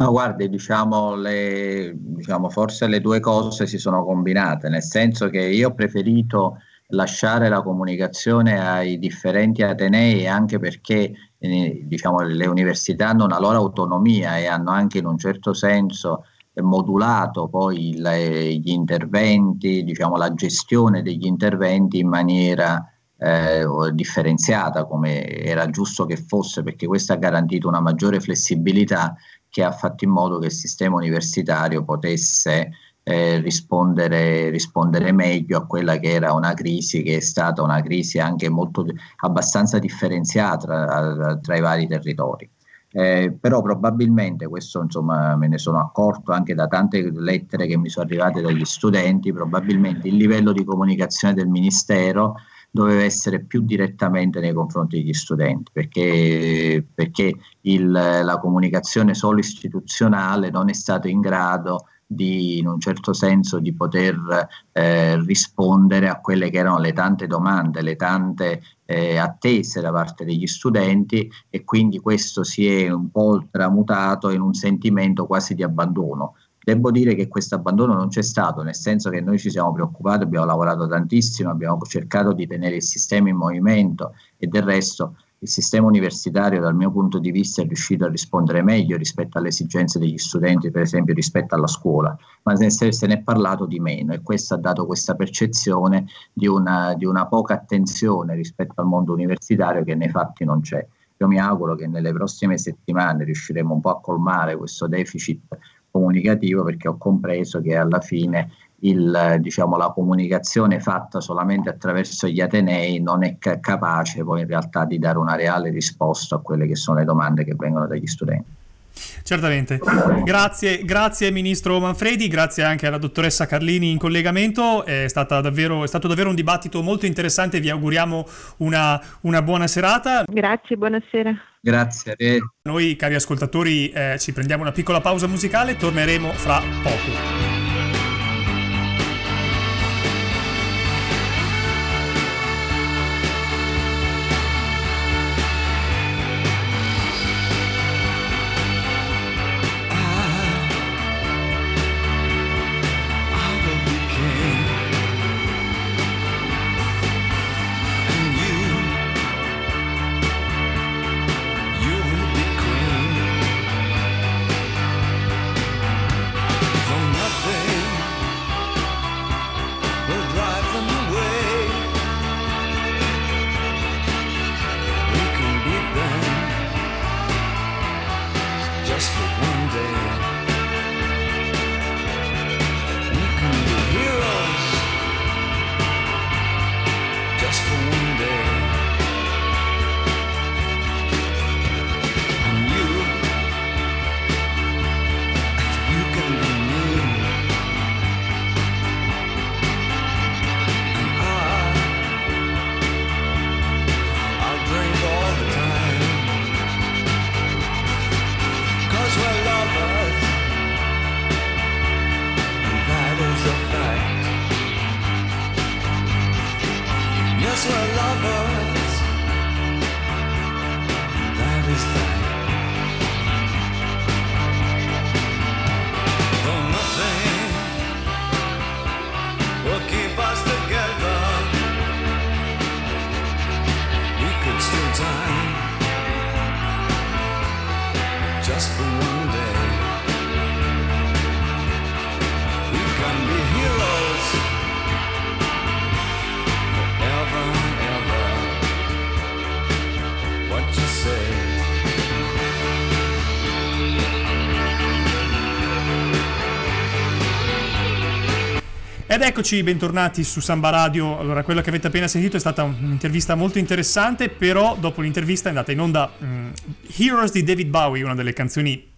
No, guardi, diciamo, le, diciamo, forse le due cose si sono combinate, nel senso che io ho preferito lasciare la comunicazione ai differenti atenei anche perché eh, diciamo, le università hanno una loro autonomia e hanno anche in un certo senso modulato poi il- eh, gli interventi, diciamo, la gestione degli interventi in maniera eh, differenziata come era giusto che fosse perché questo ha garantito una maggiore flessibilità che ha fatto in modo che il sistema universitario potesse eh, rispondere, rispondere meglio a quella che era una crisi che è stata una crisi anche molto abbastanza differenziata tra, tra i vari territori. Eh, però probabilmente questo insomma me ne sono accorto anche da tante lettere che mi sono arrivate dagli studenti, probabilmente il livello di comunicazione del Ministero doveva essere più direttamente nei confronti degli studenti, perché, perché il- la comunicazione solo istituzionale non è stato in grado di, in un certo senso, di poter eh, rispondere a quelle che erano le tante domande, le tante eh, attese da parte degli studenti e quindi questo si è un po' tramutato in un sentimento quasi di abbandono. Devo dire che questo abbandono non c'è stato, nel senso che noi ci siamo preoccupati, abbiamo lavorato tantissimo, abbiamo cercato di tenere il sistema in movimento e del resto il sistema universitario dal mio punto di vista è riuscito a rispondere meglio rispetto alle esigenze degli studenti, per esempio rispetto alla scuola, ma se, ne è parlato di meno e questo ha dato questa percezione di una, di una poca attenzione rispetto al mondo universitario che nei fatti non c'è. Io mi auguro che nelle prossime settimane riusciremo un po' a colmare questo deficit comunicativo perché ho compreso che alla fine il, diciamo, la comunicazione fatta solamente attraverso gli atenei non è ca- capace poi in realtà di dare una reale risposta a quelle che sono le domande che vengono dagli studenti. Certamente. Grazie, grazie Ministro Manfredi, grazie anche alla dottoressa Carlini in collegamento. È, stata davvero, è stato davvero un dibattito molto interessante. Vi auguriamo una, una buona serata. Grazie, buonasera. Grazie a te. Noi, cari ascoltatori, eh, ci prendiamo una piccola pausa musicale, torneremo fra poco. Ed eccoci, bentornati su Samba Radio. Allora, quello che avete appena sentito è stata un'intervista molto interessante, però dopo l'intervista è andata in onda mm, Heroes di David Bowie, una delle canzoni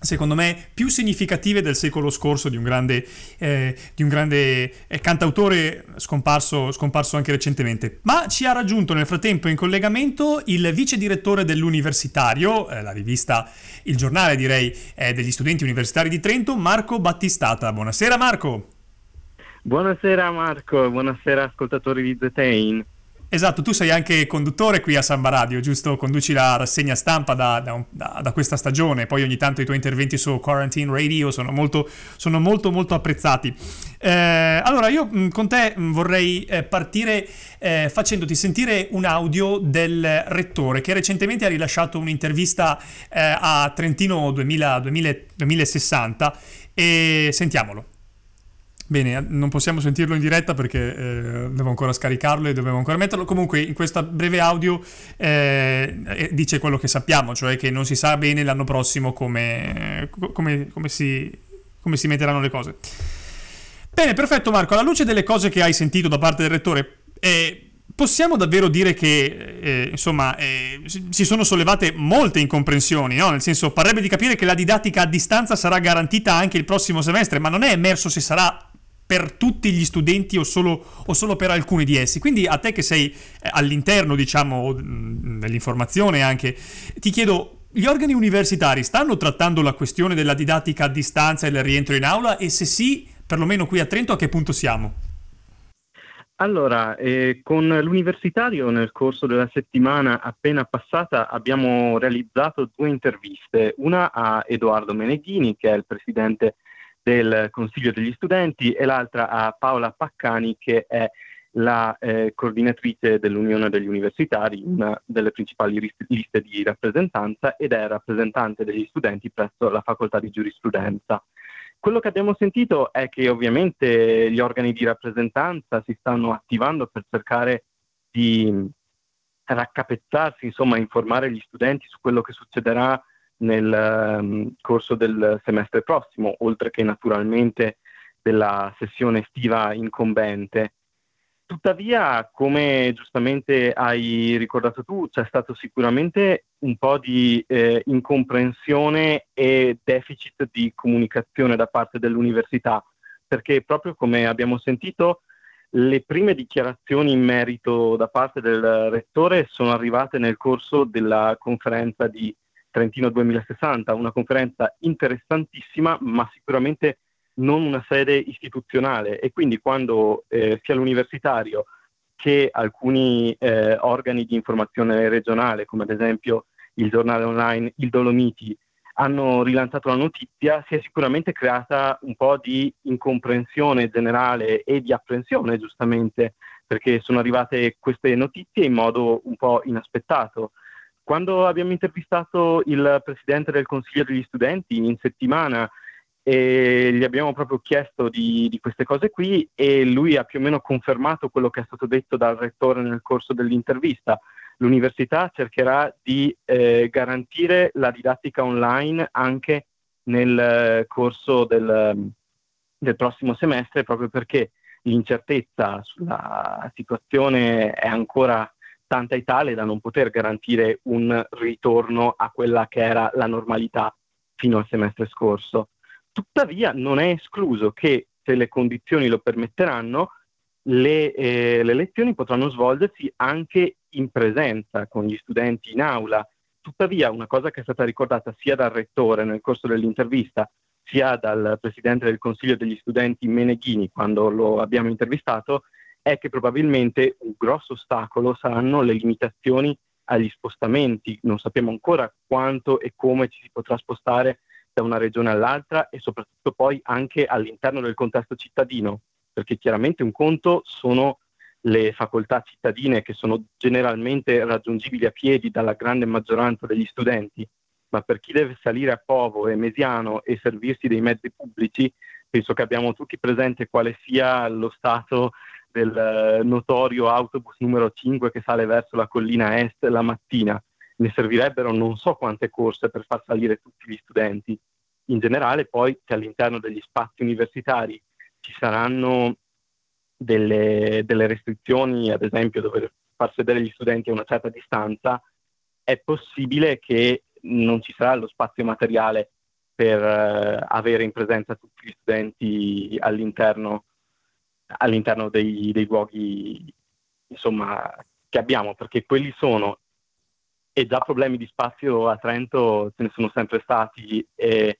secondo me più significative del secolo scorso di un grande, eh, di un grande eh, cantautore scomparso, scomparso anche recentemente. Ma ci ha raggiunto nel frattempo in collegamento il vice direttore dell'Universitario, eh, la rivista, il giornale direi eh, degli studenti universitari di Trento, Marco Battistata. Buonasera Marco. Buonasera Marco, buonasera ascoltatori di The Tain. Esatto, tu sei anche conduttore qui a Samba Radio, giusto? Conduci la rassegna stampa da, da da- da questa stagione, poi ogni tanto i tuoi interventi su Quarantine Radio sono molto, sono molto, molto apprezzati. Eh, allora, io mh, con te mh, vorrei eh, partire eh, facendoti sentire un audio del rettore che recentemente ha rilasciato un'intervista eh, a Trentino 2000 2000 2060 e sentiamolo. Bene, non possiamo sentirlo in diretta perché eh, devo ancora scaricarlo e dovevo ancora metterlo. Comunque, in questo breve audio eh, eh, dice quello che sappiamo, cioè che non si sa bene l'anno prossimo come, co- come- come si, come si metteranno le cose. Bene, perfetto Marco, alla luce delle cose che hai sentito da parte del rettore, eh, possiamo davvero dire che eh, insomma eh, si sono sollevate molte incomprensioni, no? Nel senso, parrebbe di capire che la didattica a distanza sarà garantita anche il prossimo semestre, ma non è emerso se sarà per tutti gli studenti o solo, o solo per alcuni di essi. Quindi a te che sei eh, all'interno, diciamo, mh, dell'informazione anche, ti chiedo, gli organi universitari stanno trattando la questione della didattica a distanza e del rientro in aula e se sì, perlomeno qui a Trento a che punto siamo? Allora, eh, con l'universitario nel corso della settimana appena passata abbiamo realizzato due interviste, una a Edoardo Meneghini, che è il presidente del Consiglio degli Studenti, e l'altra a Paola Paccani, che è la eh, coordinatrice dell'Unione degli Universitari, una delle principali ris- liste di rappresentanza ed è rappresentante degli studenti presso la facoltà di giurisprudenza. Quello che abbiamo sentito è che ovviamente gli organi di rappresentanza si stanno attivando per cercare di raccapezzarsi, insomma, informare gli studenti su quello che succederà nel ehm, corso del semestre prossimo, oltre che naturalmente della sessione estiva incombente. Tuttavia, come giustamente hai ricordato tu, c'è stato sicuramente un po' di eh, incomprensione e deficit di comunicazione da parte dell'università, perché proprio come abbiamo sentito, le prime dichiarazioni in merito da parte del rettore sono arrivate nel corso della conferenza di Trentino 2060, una conferenza interessantissima, ma sicuramente non una sede istituzionale e quindi quando eh, sia l'universitario che alcuni eh, organi di informazione regionale, come ad esempio il giornale online Il Dolomiti, hanno rilanciato la notizia, si è sicuramente creata un po' di incomprensione generale e di apprensione, giustamente, perché sono arrivate queste notizie in modo un po' inaspettato. Quando abbiamo intervistato il presidente del Consiglio degli Studenti in settimana e gli abbiamo proprio chiesto di, di queste cose qui e lui ha più o meno confermato quello che è stato detto dal rettore nel corso dell'intervista. L'università cercherà di eh, garantire la didattica online anche nel eh, corso del, del prossimo semestre proprio perché l'incertezza sulla situazione è ancora tanta e tale da non poter garantire un ritorno a quella che era la normalità fino al semestre scorso. Tuttavia non è escluso che se le condizioni lo permetteranno, le, eh, le lezioni potranno svolgersi anche in presenza con gli studenti in aula. Tuttavia una cosa che è stata ricordata sia dal rettore nel corso dell'intervista, sia dal presidente del Consiglio degli studenti Meneghini quando lo abbiamo intervistato, è che probabilmente un grosso ostacolo saranno le limitazioni agli spostamenti. Non sappiamo ancora quanto e come ci si potrà spostare da una regione all'altra e soprattutto poi anche all'interno del contesto cittadino, perché chiaramente un conto sono le facoltà cittadine che sono generalmente raggiungibili a piedi dalla grande maggioranza degli studenti, ma per chi deve salire a Povo e Mesiano e servirsi dei mezzi pubblici, penso che abbiamo tutti presente quale sia lo stato del eh, notorio autobus numero 5 che sale verso la collina est la mattina. Ne servirebbero non so quante corse per far salire tutti gli studenti. In generale, poi, se all'interno degli spazi universitari ci saranno delle, delle restrizioni, ad esempio dover far sedere gli studenti a una certa distanza, è possibile che non ci sarà lo spazio materiale per eh, avere in presenza tutti gli studenti all'interno all'interno dei, dei luoghi insomma, che abbiamo, perché quelli sono, e già problemi di spazio a Trento ce ne sono sempre stati, e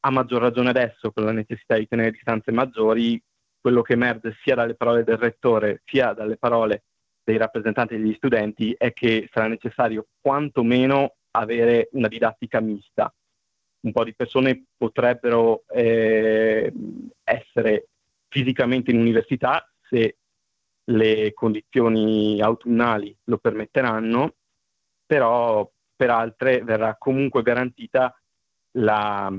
a maggior ragione adesso con la necessità di tenere distanze maggiori, quello che emerge sia dalle parole del rettore sia dalle parole dei rappresentanti degli studenti è che sarà necessario quantomeno avere una didattica mista. Un po' di persone potrebbero eh, essere fisicamente in università se le condizioni autunnali lo permetteranno, però per altre verrà comunque garantita la,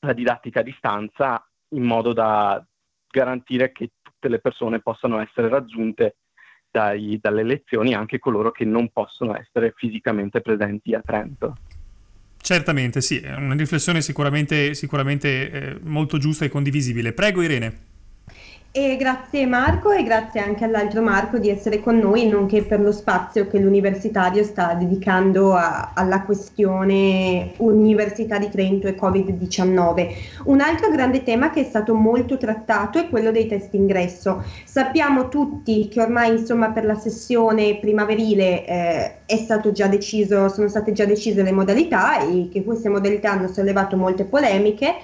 la didattica a distanza in modo da garantire che tutte le persone possano essere raggiunte dai, dalle lezioni, anche coloro che non possono essere fisicamente presenti a Trento. Certamente, sì, è una riflessione sicuramente, sicuramente eh, molto giusta e condivisibile. Prego Irene. E grazie Marco e grazie anche all'altro Marco di essere con noi, nonché per lo spazio che l'universitario sta dedicando a, alla questione Università di Trento e Covid-19. Un altro grande tema che è stato molto trattato è quello dei test ingresso. Sappiamo tutti che ormai insomma per la sessione primaverile eh, deciso, sono state già decise le modalità e che queste modalità hanno sollevato molte polemiche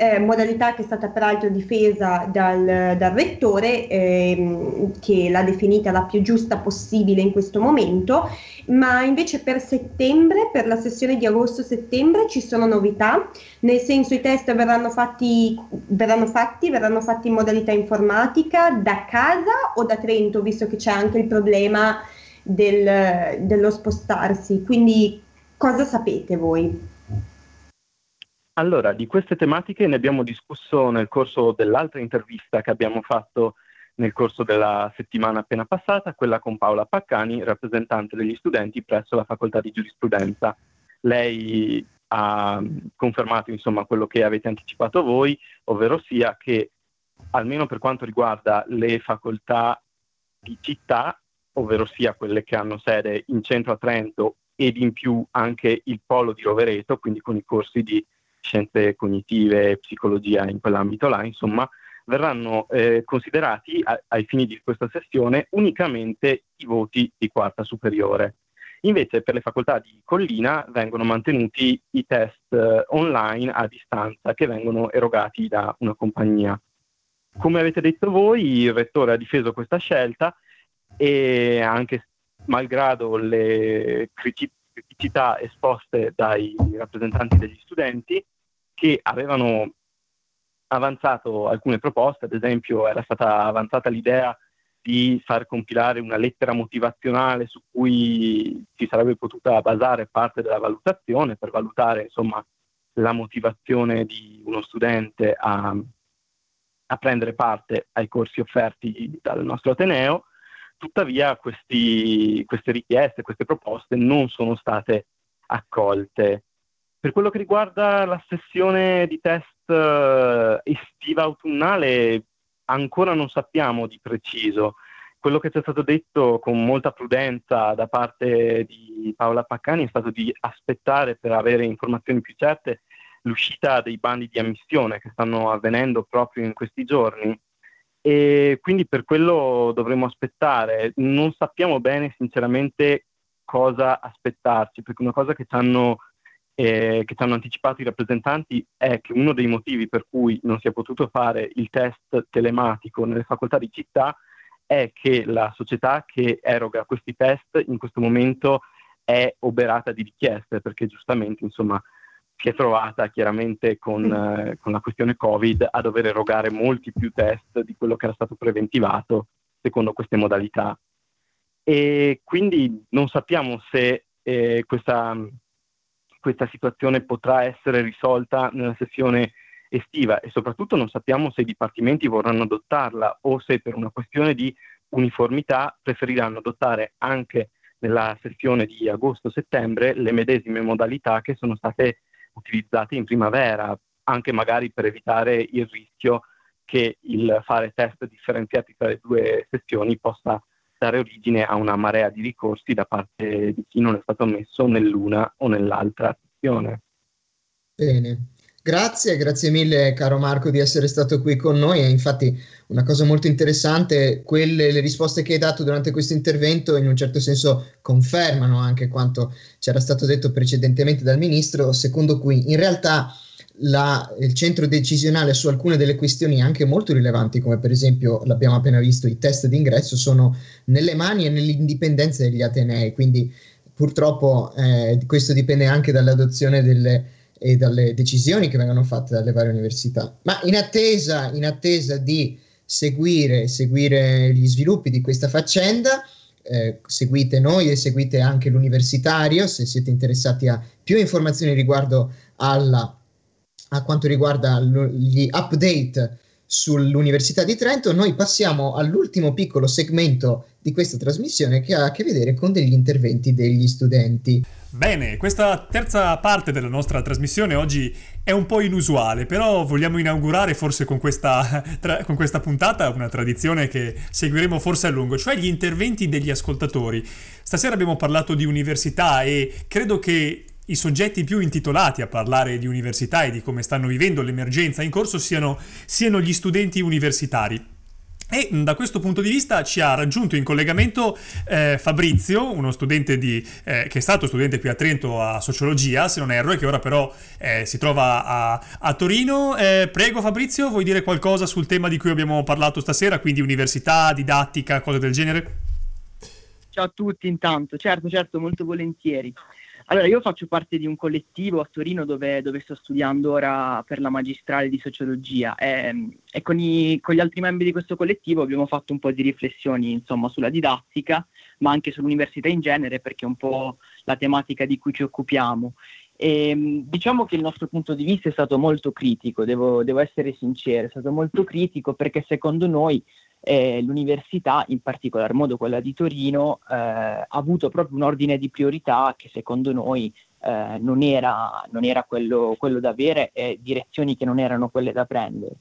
eh, modalità che è stata peraltro difesa dal, dal rettore, ehm, che l'ha definita la più giusta possibile in questo momento, ma invece per settembre, per la sessione di agosto-settembre ci sono novità, nel senso i test verranno fatti, verranno fatti, verranno fatti in modalità informatica da casa o da Trento, visto che c'è anche il problema del, dello spostarsi. Quindi cosa sapete voi? Allora, di queste tematiche ne abbiamo discusso nel corso dell'altra intervista che abbiamo fatto nel corso della settimana appena passata, quella con Paola Paccani, rappresentante degli studenti presso la facoltà di giurisprudenza. Lei ha confermato insomma quello che avete anticipato voi, ovvero sia che almeno per quanto riguarda le facoltà di città, ovvero sia quelle che hanno sede in centro a Trento ed in più anche il polo di Rovereto, quindi con i corsi di scienze cognitive, psicologia in quell'ambito là, insomma, verranno eh, considerati a, ai fini di questa sessione unicamente i voti di quarta superiore. Invece per le facoltà di Collina vengono mantenuti i test eh, online a distanza che vengono erogati da una compagnia. Come avete detto voi, il rettore ha difeso questa scelta e anche malgrado le criticità esposte dai rappresentanti degli studenti, che avevano avanzato alcune proposte, ad esempio era stata avanzata l'idea di far compilare una lettera motivazionale su cui si sarebbe potuta basare parte della valutazione per valutare insomma, la motivazione di uno studente a, a, prendere parte ai corsi offerti dal nostro Ateneo. Tuttavia questi, queste richieste, queste proposte non sono state accolte. Per quello che riguarda la sessione di test eh, estiva autunnale, ancora non sappiamo di preciso. Quello che ci è stato detto con molta prudenza da parte di Paola Paccani è stato di aspettare per avere informazioni più certe l'uscita dei bandi di ammissione che stanno avvenendo proprio in questi giorni e quindi per quello dovremo aspettare. Non sappiamo bene sinceramente cosa aspettarci, perché una cosa che ci hanno eh, che ci hanno anticipato i rappresentanti è che uno dei motivi per cui non si è potuto fare il test telematico nelle facoltà di città è che la società che eroga questi test in questo momento è oberata di richieste perché giustamente insomma si è trovata chiaramente con, eh, con, la questione Covid a dover erogare molti più test di quello che era stato preventivato secondo queste modalità. E quindi non sappiamo se eh, questa, questa situazione potrà essere risolta nella sessione estiva e soprattutto non sappiamo se i dipartimenti vorranno adottarla o se per una questione di uniformità preferiranno adottare anche nella sessione di agosto-settembre le medesime modalità che sono state utilizzate in primavera, anche magari per evitare il rischio che il fare test differenziati tra le due sessioni possa dare origine a una marea di ricorsi da parte di chi non è stato ammesso nell'una o nell'altra sessione. Bene, Grazie, grazie mille caro Marco di essere stato qui con noi. E infatti una cosa molto interessante, quelle, le risposte che hai dato durante questo intervento in un certo senso confermano anche quanto c'era stato detto precedentemente dal Ministro, secondo cui in realtà la, il centro decisionale su alcune delle questioni anche molto rilevanti, come per esempio l'abbiamo appena visto, i test d'ingresso, sono nelle mani e nell'indipendenza degli Atenei, quindi purtroppo eh, questo dipende anche dall'adozione delle e dalle decisioni che vengono fatte dalle varie università. Ma in attesa, in attesa di seguire, seguire gli sviluppi di questa faccenda, eh, seguite noi e seguite anche l'universitario se siete interessati a più informazioni riguardo alla, a quanto riguarda gli update sull'Università di Trento, noi passiamo all'ultimo piccolo segmento di questa trasmissione che ha a che vedere con degli interventi degli studenti. Bene, questa terza parte della nostra trasmissione oggi è un po' inusuale, però vogliamo inaugurare forse con questa, tra, con questa puntata una tradizione che seguiremo forse a lungo, cioè gli interventi degli ascoltatori. Stasera abbiamo parlato di università e credo che i soggetti più intitolati a parlare di università e di come stanno vivendo l'emergenza in corso siano, siano gli studenti universitari. E da questo punto di vista ci ha raggiunto in collegamento eh, Fabrizio, uno studente di, eh, che è stato studente qui a Trento a sociologia, se non erro, e che ora però eh, si trova a, a Torino. Eh, prego Fabrizio, vuoi dire qualcosa sul tema di cui abbiamo parlato stasera, quindi università, didattica, cose del genere? Ciao a tutti intanto, certo, certo, molto volentieri. Allora, io faccio parte di un collettivo a Torino dove, dove sto studiando ora per la magistrale di sociologia e, e con, i, con, gli altri membri di questo collettivo abbiamo fatto un po' di riflessioni insomma, sulla didattica, ma anche sull'università in genere, perché è un po' la tematica di cui ci occupiamo. E, diciamo che il nostro punto di vista è stato molto critico, devo, devo essere sincero, è stato molto critico perché secondo noi eh, l'università, in particolar modo quella di Torino, eh, ha avuto proprio un ordine di priorità che secondo noi eh, non era, non era quello, quello, da avere e direzioni che non erano quelle da prendere.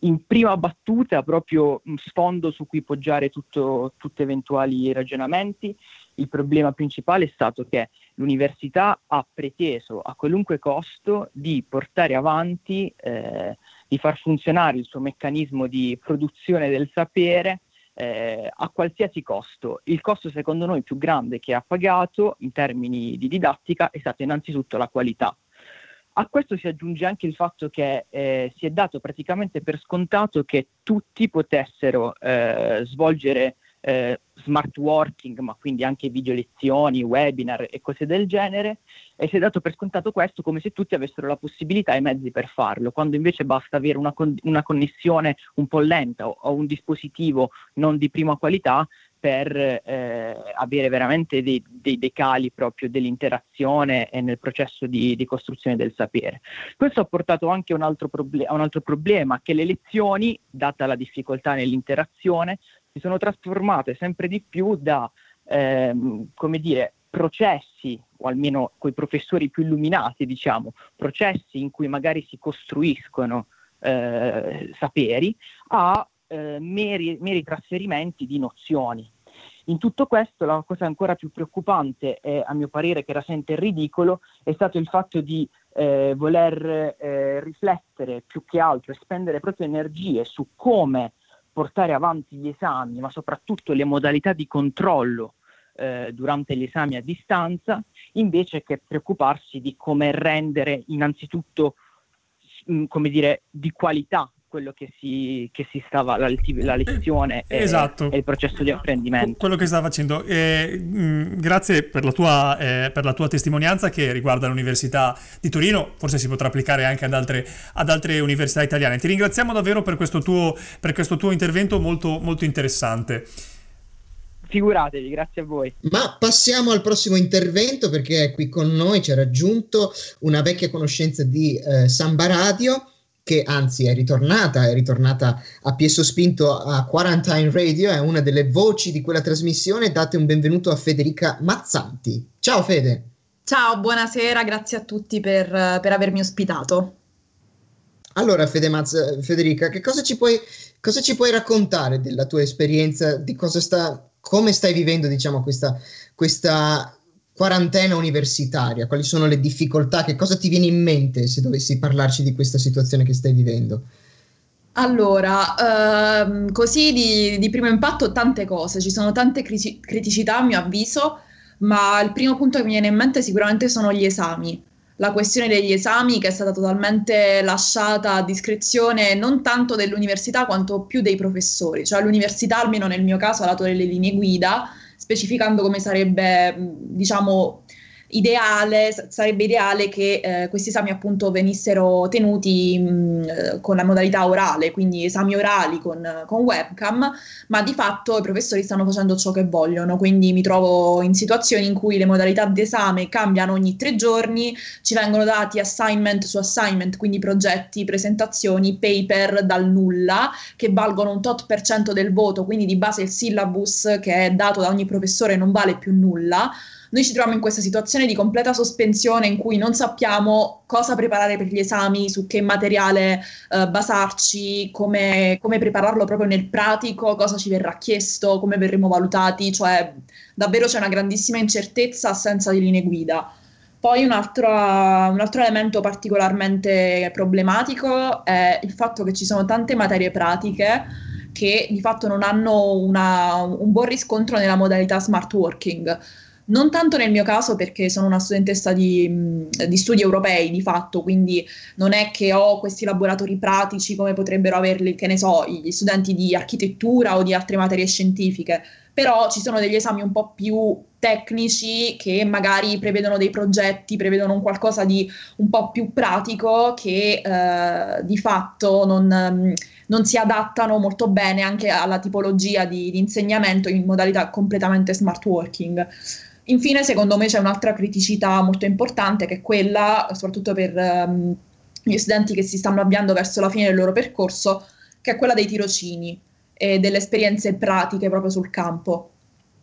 In prima battuta, proprio un sfondo su cui poggiare tutti eventuali ragionamenti, il problema principale è stato che l'università ha preteso a qualunque costo di portare avanti eh, di far funzionare il suo meccanismo di produzione del sapere eh, a qualsiasi costo. Il costo secondo noi più grande che ha pagato in termini di didattica è stata innanzitutto la qualità. A questo si aggiunge anche il fatto che eh, si è dato praticamente per scontato che tutti potessero eh, svolgere eh, smart working, ma quindi anche video lezioni, webinar e cose del genere, e si è dato per scontato questo come se tutti avessero la possibilità e i mezzi per farlo, quando invece basta avere una, con- una connessione un po' lenta o, o, un dispositivo non di prima qualità per eh, avere veramente dei, dei, dei, cali proprio dell'interazione e nel processo di, di, costruzione del sapere. Questo ha portato anche un altro proble- a un altro problema, che le lezioni, data la difficoltà nell'interazione, si sono trasformate sempre di più da, ehm, come dire, processi, o almeno con i professori più illuminati, diciamo, processi in cui magari si costruiscono eh, saperi, a eh, meri, meri trasferimenti di nozioni. In tutto questo la cosa ancora più preoccupante e a mio parere che rasenta il ridicolo è stato il fatto di eh, voler eh, riflettere più che altro e spendere proprio energie su come portare avanti gli esami, ma soprattutto le modalità di controllo eh, durante gli esami a distanza, invece che preoccuparsi di come rendere innanzitutto mh, mm, come dire, di qualità quello che si, che si stava, la, la lezione Eh, e, esatto. e il processo di apprendimento. quello che stava facendo. Eh, mh, grazie per la, tua, eh, per la tua testimonianza che riguarda l'Università di Torino, forse si potrà applicare anche ad altre, ad altre università italiane. Ti ringraziamo davvero per questo tuo, per questo tuo intervento molto, molto interessante. Figuratevi, grazie a voi. Ma passiamo al prossimo intervento perché qui con noi ci ha raggiunto una vecchia conoscenza di eh, Samba Radio che anzi è ritornata, è ritornata a piè sospinto a Quarantine Radio, è una delle voci di quella trasmissione. Date un benvenuto a Federica Mazzanti. Ciao Fede. Ciao, buonasera, grazie a tutti per, per avermi ospitato. Allora Fede Mazz- Federica, che cosa ci, puoi, cosa ci puoi raccontare della tua esperienza, di cosa sta, come stai vivendo diciamo questa, questa quarantena universitaria, quali sono le difficoltà, che cosa ti viene in mente se dovessi parlarci di questa situazione che stai vivendo? Allora, ehm, così di, di primo impatto tante cose, ci sono tante criti- criticità a mio avviso, ma il primo punto che mi viene in mente sicuramente sono gli esami. La questione degli esami che è stata totalmente lasciata a discrezione non tanto dell'università quanto più dei professori, cioè l'università almeno nel mio caso ha dato delle linee guida specificando come sarebbe, diciamo, ideale, sarebbe ideale che eh, questi esami appunto venissero tenuti mh, eh, con la modalità orale, quindi esami orali con, con webcam, ma di fatto i professori stanno facendo ciò che vogliono, quindi mi trovo in situazioni in cui le modalità di esame cambiano ogni tre giorni, ci vengono dati assignment su assignment, quindi progetti, presentazioni, paper dal nulla, che valgono un tot per cento del voto, quindi di base il syllabus che è dato da ogni professore non vale più nulla. Noi ci troviamo in questa situazione di completa sospensione in cui non sappiamo cosa preparare per gli esami, su che materiale eh, basarci, come, come prepararlo proprio nel pratico, cosa ci verrà chiesto, come verremo valutati, cioè davvero c'è una grandissima incertezza, assenza di linee guida. Poi un altro, un altro elemento particolarmente problematico è il fatto che ci sono tante materie pratiche che di fatto non hanno una- un buon riscontro nella modalità smart working. Non tanto nel mio caso perché sono una studentessa di, mh, di studi europei di fatto, quindi non è che ho questi laboratori pratici come potrebbero averli, che ne so, gli studenti di architettura o di altre materie scientifiche, però ci sono degli esami un po' più tecnici che magari prevedono dei progetti, prevedono un qualcosa di un po' più pratico che eh, di fatto non, mm, non si adattano molto bene anche alla tipologia di, di insegnamento in modalità completamente smart working. Infine, secondo me c'è un'altra criticità molto importante che è quella, soprattutto per ehm, gli studenti che si stanno avviando verso la fine del loro percorso, che è quella dei tirocini e delle esperienze pratiche proprio sul campo.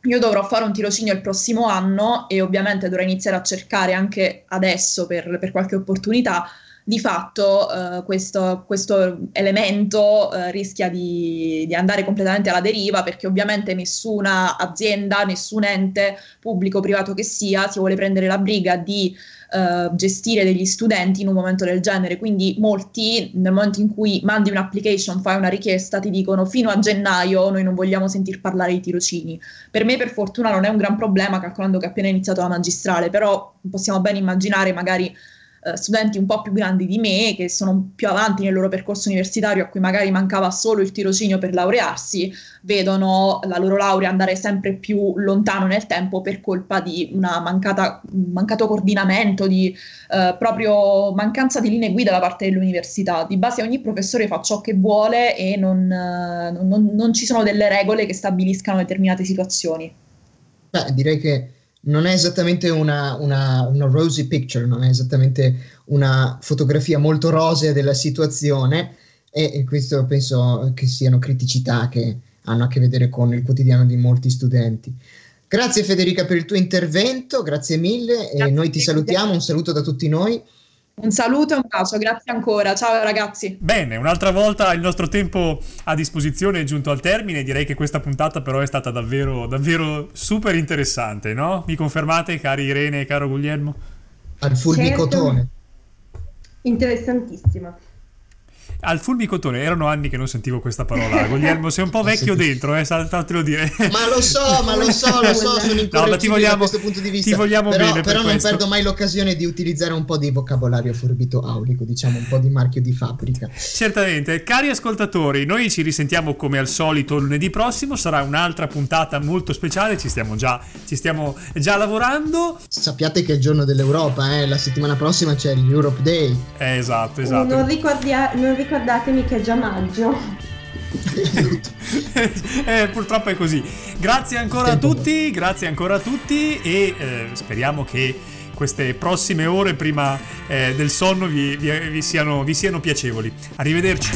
Io dovrò fare un tirocinio il prossimo anno e ovviamente dovrò iniziare a cercare anche adesso per, per qualche opportunità. Di fatto eh, questo, questo elemento eh, rischia di, di andare completamente alla deriva perché ovviamente nessuna azienda, nessun ente pubblico o privato che sia si vuole prendere la briga di eh, gestire degli studenti in un momento del genere. Quindi molti nel momento in cui mandi un'application, fai una richiesta, ti dicono fino a gennaio noi non vogliamo sentir parlare di tirocini. Per me per fortuna non è un gran problema calcolando che appena iniziato la magistrale, però possiamo ben immaginare magari eh, studenti un po' più grandi di me che sono più avanti nel loro percorso universitario a cui magari mancava solo il tirocinio per laurearsi, vedono la loro laurea andare sempre più lontano nel tempo per colpa di una mancata, mancato coordinamento, di eh, proprio mancanza di linee guida da parte dell'università. Di base ogni professore fa ciò che vuole e non, eh, non- non ci sono delle regole che stabiliscano determinate situazioni. Beh, direi che non è esattamente una, una, una rosy picture, non è esattamente una fotografia molto rosea della situazione e, e questo penso che siano criticità che hanno a che vedere con il quotidiano di molti studenti. Grazie Federica per il tuo intervento, grazie mille e Grazie noi ti salutiamo, un saluto da tutti noi. Un saluto e un bacio, grazie ancora. Ciao ragazzi. Bene, un'altra volta il nostro tempo a disposizione è giunto al termine. Direi che questa puntata però è stata davvero, davvero super interessante, no? Mi confermate, cari Irene e caro Guglielmo? Al fulmicotone. Interessantissima. Al fulmicotone. Erano anni che non sentivo questa parola. Guglielmo, sei un po' vecchio dentro, eh, saltatelo dire. Ma lo so, ma lo so, lo so, sono No, ma ti incorreggibile vogliamo- da questo punto di vista. ti vogliamo però, bene per però non questo. perdo mai l'occasione di utilizzare un po' di vocabolario forbito aulico, diciamo un po' di marchio di fabbrica. Certamente, cari ascoltatori, noi ci risentiamo come al solito lunedì prossimo, sarà un'altra puntata molto speciale, ci stiamo già, ci stiamo già lavorando. Sappiate che è il giorno dell'Europa, eh? la settimana prossima c'è l'Europe Day. Eh, esatto, Non, esatto. ricordia- non ricordatemi che è già maggio. Eh, purtroppo è così. Grazie ancora a tutti, grazie ancora a tutti e eh, speriamo che queste prossime ore prima eh, del sonno vi, vi- vi siano, vi siano piacevoli. Arrivederci.